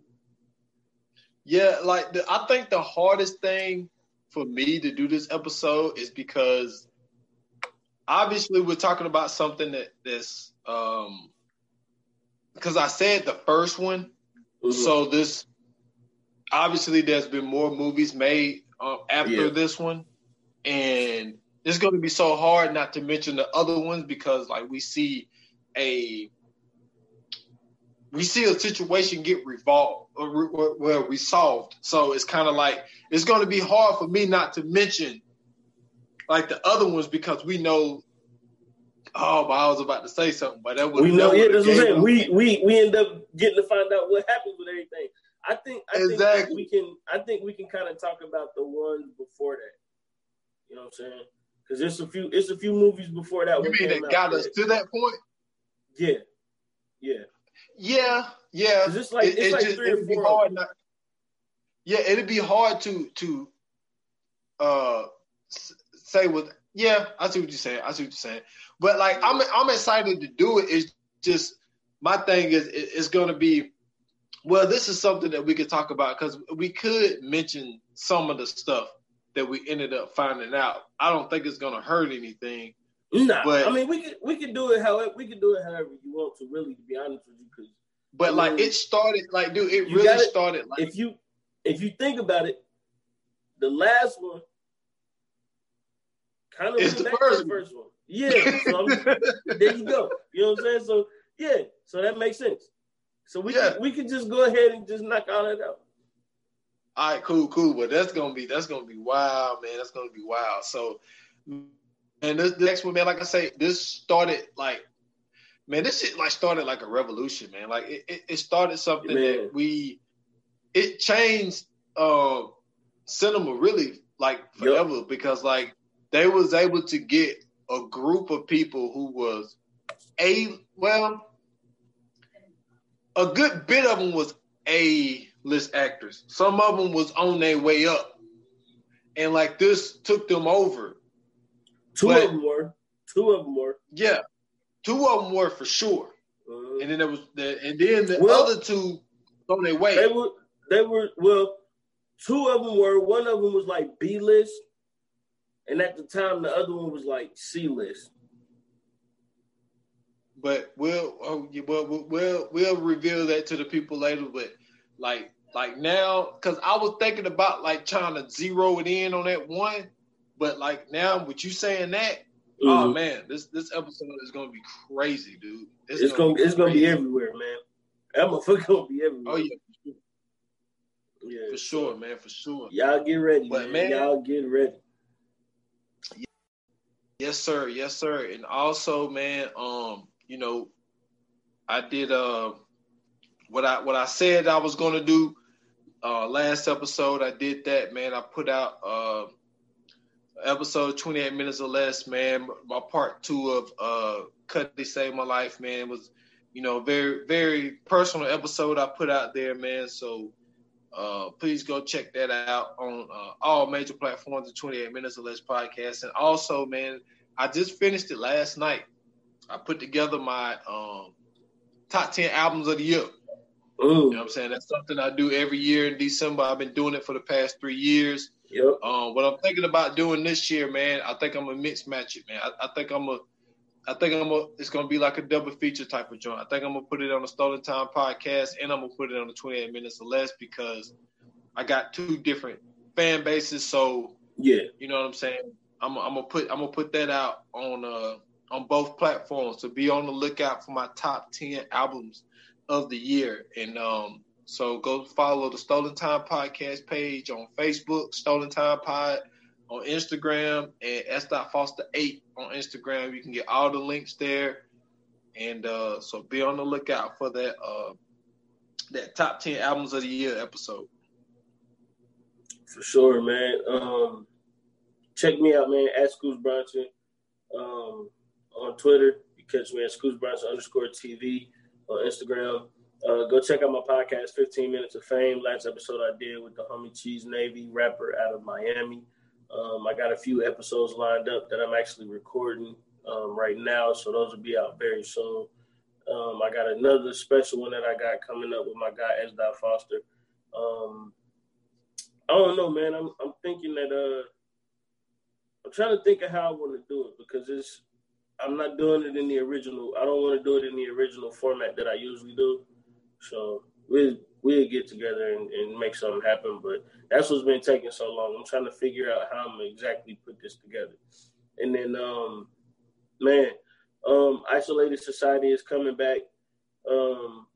Yeah, like the, I think the hardest thing for me to do this episode is because obviously we're talking about something that that's um because I said the first one, Mhm. so this obviously there's been more movies made um, after Yeah. this one, and it's going to be so hard not to mention the other ones because like we see a we see a situation get revolved or re- or- well resolved. So it's kind of like it's going to be hard for me not to mention like the other ones because we know. Oh, but I was about to say something, but that would we know, yeah, that's what I'm saying. We we we end up getting to find out what happens with everything. I think I think Exactly. we can I think we can kind of talk about the ones before that. You know what I'm saying? Because there's a few it's a few movies before that You mean that got us to that point? Yeah, yeah. Yeah, yeah. it's like- it's like three or it'd be four hard not. Yeah, it'd be hard to to uh say with. Yeah, I see what you're saying. I see what you're saying. But like, I'm I'm excited to do it. It's just my thing is it- it's going to be. Well, this is something that we could talk about because we could mention some of the stuff that we ended up finding out. I don't think it's going to hurt anything. Nah, I mean we could we could do it however we could do it however you want to. Really, to be honest with you, because But like, it started like, dude, it really gotta- started like. if you if you think about it, the last one kind of It's the first the first one. Yeah, so there you go. You know what I'm saying? So yeah, so that makes sense. So we Yeah. can, we can just go ahead and just knock all that out. All right, cool, cool. But that's gonna be that's gonna be wild, man. That's gonna be wild. So, and this the next one, man. Like I say, this started like, man, this shit like started like a revolution, man. Like it, it, it started something Man. that we, it changed uh, cinema really like forever because like they was able to get a group of people who was a well, a good bit of them was a list actors. Some of them was on their way up, and like this took them over. Two But- of them were. Two of them were. Yeah, two of them were for sure, Uh, and then there was the and then the Well- other two on their way. they were. They were. Well, two of them were. One of them was like B list, and at the time, the other one was like C list. but we'll oh, well, we'll we'll we'll reveal that to the people later. But like like now, because I was thinking about like trying to zero it in on that one, but like now with you saying that, oh Mhm. man, this this episode is gonna be crazy, dude. it's gonna it's gonna be everywhere, man. That motherfucker gonna be everywhere. Oh yeah, yeah, for sure, man, for sure. Y'all get ready, But, man. man- Y'all get ready. Yes, sir. Yes, sir. And also, man, um, you know, I did uh what I what I said I was gonna do uh last episode. I did that, man. I put out uh episode 28 minutes or less, man. My part two of uh they Saved My Life, man. Was, you know, very, very personal episode I put out there, man. So uh, please go check that out on uh, all major platforms. The 28 Minutes or Less podcast, and also, man, I just finished it last night. I put together my um, top 10 albums of the year. You know what I'm saying? That's something I do every year in December. I've been doing it for the past three years. yep. Um, what I'm thinking about doing this year, man, I think I'm gonna mix match it, man. I, I think I'm a, I think I'm a, it's gonna be like a double feature type of joint. I think I'm gonna put it on the Stolen Time podcast and I'm gonna put it on the 28 minutes or less because I got two different fan bases. So Yeah. you know what I'm saying? I'm, I'm gonna put, I'm gonna put that out on, uh, on both platforms. So be on the lookout for my top 10 albums of the year. And um, so go follow the Stolen Time Podcast page on Facebook, Stolen Time Pod on Instagram, and S. Foster 8 on Instagram. You can get all the links there. And uh, so be on the lookout for that uh, that top 10 albums of the year episode. For sure, man. Um, check me out, man, at Scoots Bronson. Um, on Twitter, you catch me at Scoots Bronson underscore TV on Instagram. Uh, go check out my podcast, 15 Minutes of Fame. Last episode I did with the homie Cheese Navy, rapper out of Miami. Um, I got a few episodes lined up that I'm actually recording um, right now, so those will be out very soon. Um, I got another special one that I got coming up with my guy S. Dot Foster. Um, I don't know, man. I'm I'm thinking that uh, I'm trying to think of how I want to do it because it's I'm not doing it in the original. I don't want to do it in the original format that I usually do. So we'll we'll get together and, and make something happen. But that's what's been taking so long. I'm trying to figure out how I'm exactly put this together. And then um, man, um, Isolated Society is coming back um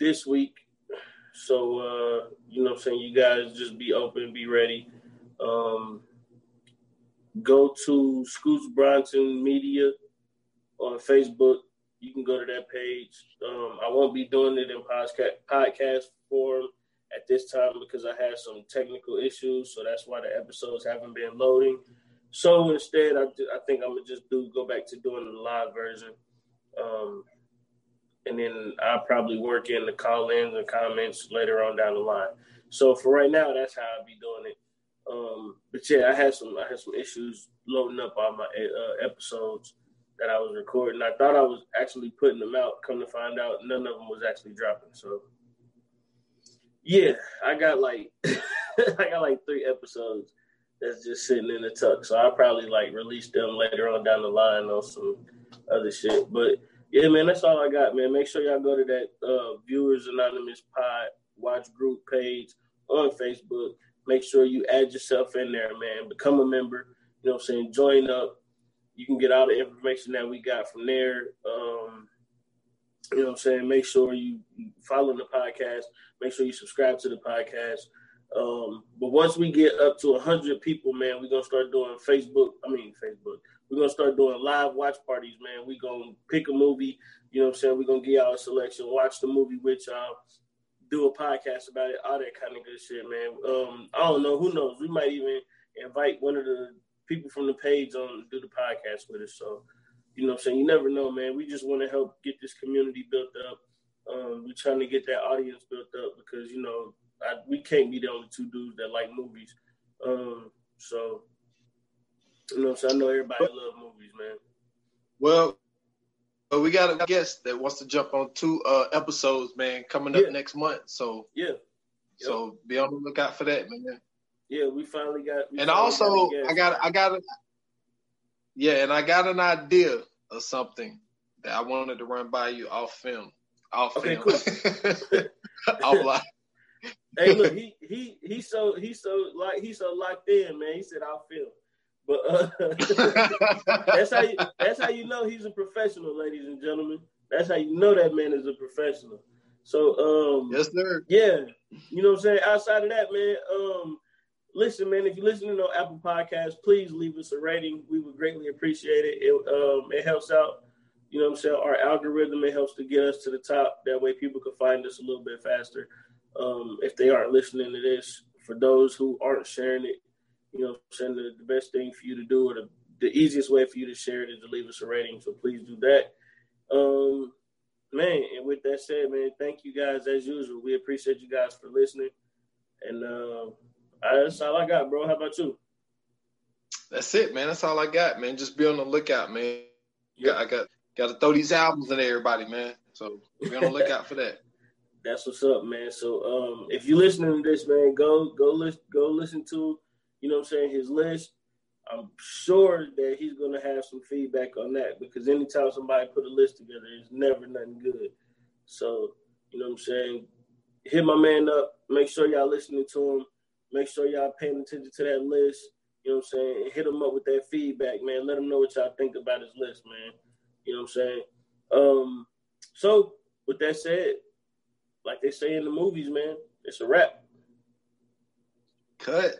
this week. So uh, you know what I'm saying, you guys just be open, be ready. Um go to Scoots Bronson Media on Facebook. You can go to that page. Um, I won't be doing it in podcast podcast form at this time because I had some technical issues, so that's why the episodes haven't been loading. So instead, I, I think I'm gonna just do go back to doing the live version, um, and then I'll probably work in the call-ins and comments later on down the line. So for right now, that's how I'll be doing it. Um, but yeah, I had some I had some issues loading up all my uh, episodes that I was recording. I thought I was actually putting them out. Come to find out, none of them was actually dropping. So yeah, I got like I got like three episodes that's just sitting in the tuck. So I'll probably like release them later on down the line on some other shit. But yeah, man, that's all I got, man. Make sure y'all go to that uh, Viewers Anonymous Pod Watch Group page on Facebook. Make sure you add yourself in there, man. Become a member. you know what I'm saying, join up. You can get all the information that we got from there. Um, you know what I'm saying? Make sure you follow the podcast. Make sure you subscribe to the podcast. Um, but once we get up to 100 people, man, we're going to start doing Facebook. I mean, Facebook. We're going to start doing live watch parties, man. We're going to pick a movie. You know what I'm saying? We're going to get y'all a selection, watch the movie with y'all, do a podcast about it, all that kind of good shit, man. Um, I don't know. Who knows? We might even invite one of the people from the page on do the podcast with us. So, you know what I'm saying? You never know, man. We just want to help get this community built up. Um, we're trying to get that audience built up because, you know, I, we can't be the only two dudes that like movies. Um, so, you know, so I know everybody love movies, man. Well, but we got a guest that wants to jump on two uh, episodes, man, coming up Yeah. next month. So, Yeah, so be on the lookout for that, man. Yeah, we finally got. we And finally also, got. I got, I got, a, yeah, and I got an idea of something that I wanted to run by you off film, off Okay, film, off live. hey, look, he he he's so he's so like he's so locked in, man. He said I'll feel, but uh, that's how you that's how you know he's a professional, ladies and gentlemen. That's how you know that man is a professional. So um, yes, sir. yeah, you know what I'm saying. Outside of that, man, um, listen, man. If you're listening on Apple Podcasts, please leave us a rating. We would greatly appreciate it. It um, it helps out. You know what I'm saying? Our algorithm it helps to get us to the top. That way, people can find us a little bit faster. Um, if they aren't listening to this, for those who aren't sharing it, you know, I'm saying the, the best thing for you to do, or the, the easiest way for you to share it, is to leave us a rating. So please do that. Um, man, and with that said, man, thank you guys as usual. We appreciate you guys for listening. And uh, That's all I got, bro. How about you? That's it, man. That's all I got, man. Just be on the lookout, man. Yeah, I got got to throw these albums in everybody, man. So be on the lookout for that. That's what's up, man. So um, if you're listening to this, man, go go listen go listen to, you know what I'm saying, his list. I'm sure that he's gonna have some feedback on that because anytime somebody put a list together, it's never nothing good. So, you know what I'm saying? Hit my man up. Make sure y'all listening to him. Make sure y'all paying attention to that list. You know what I'm saying? Hit them up with that feedback, man. Let them know what y'all think about his list, man. You know what I'm saying? Um, so with that said, like they say in the movies, man, it's a wrap. Cut.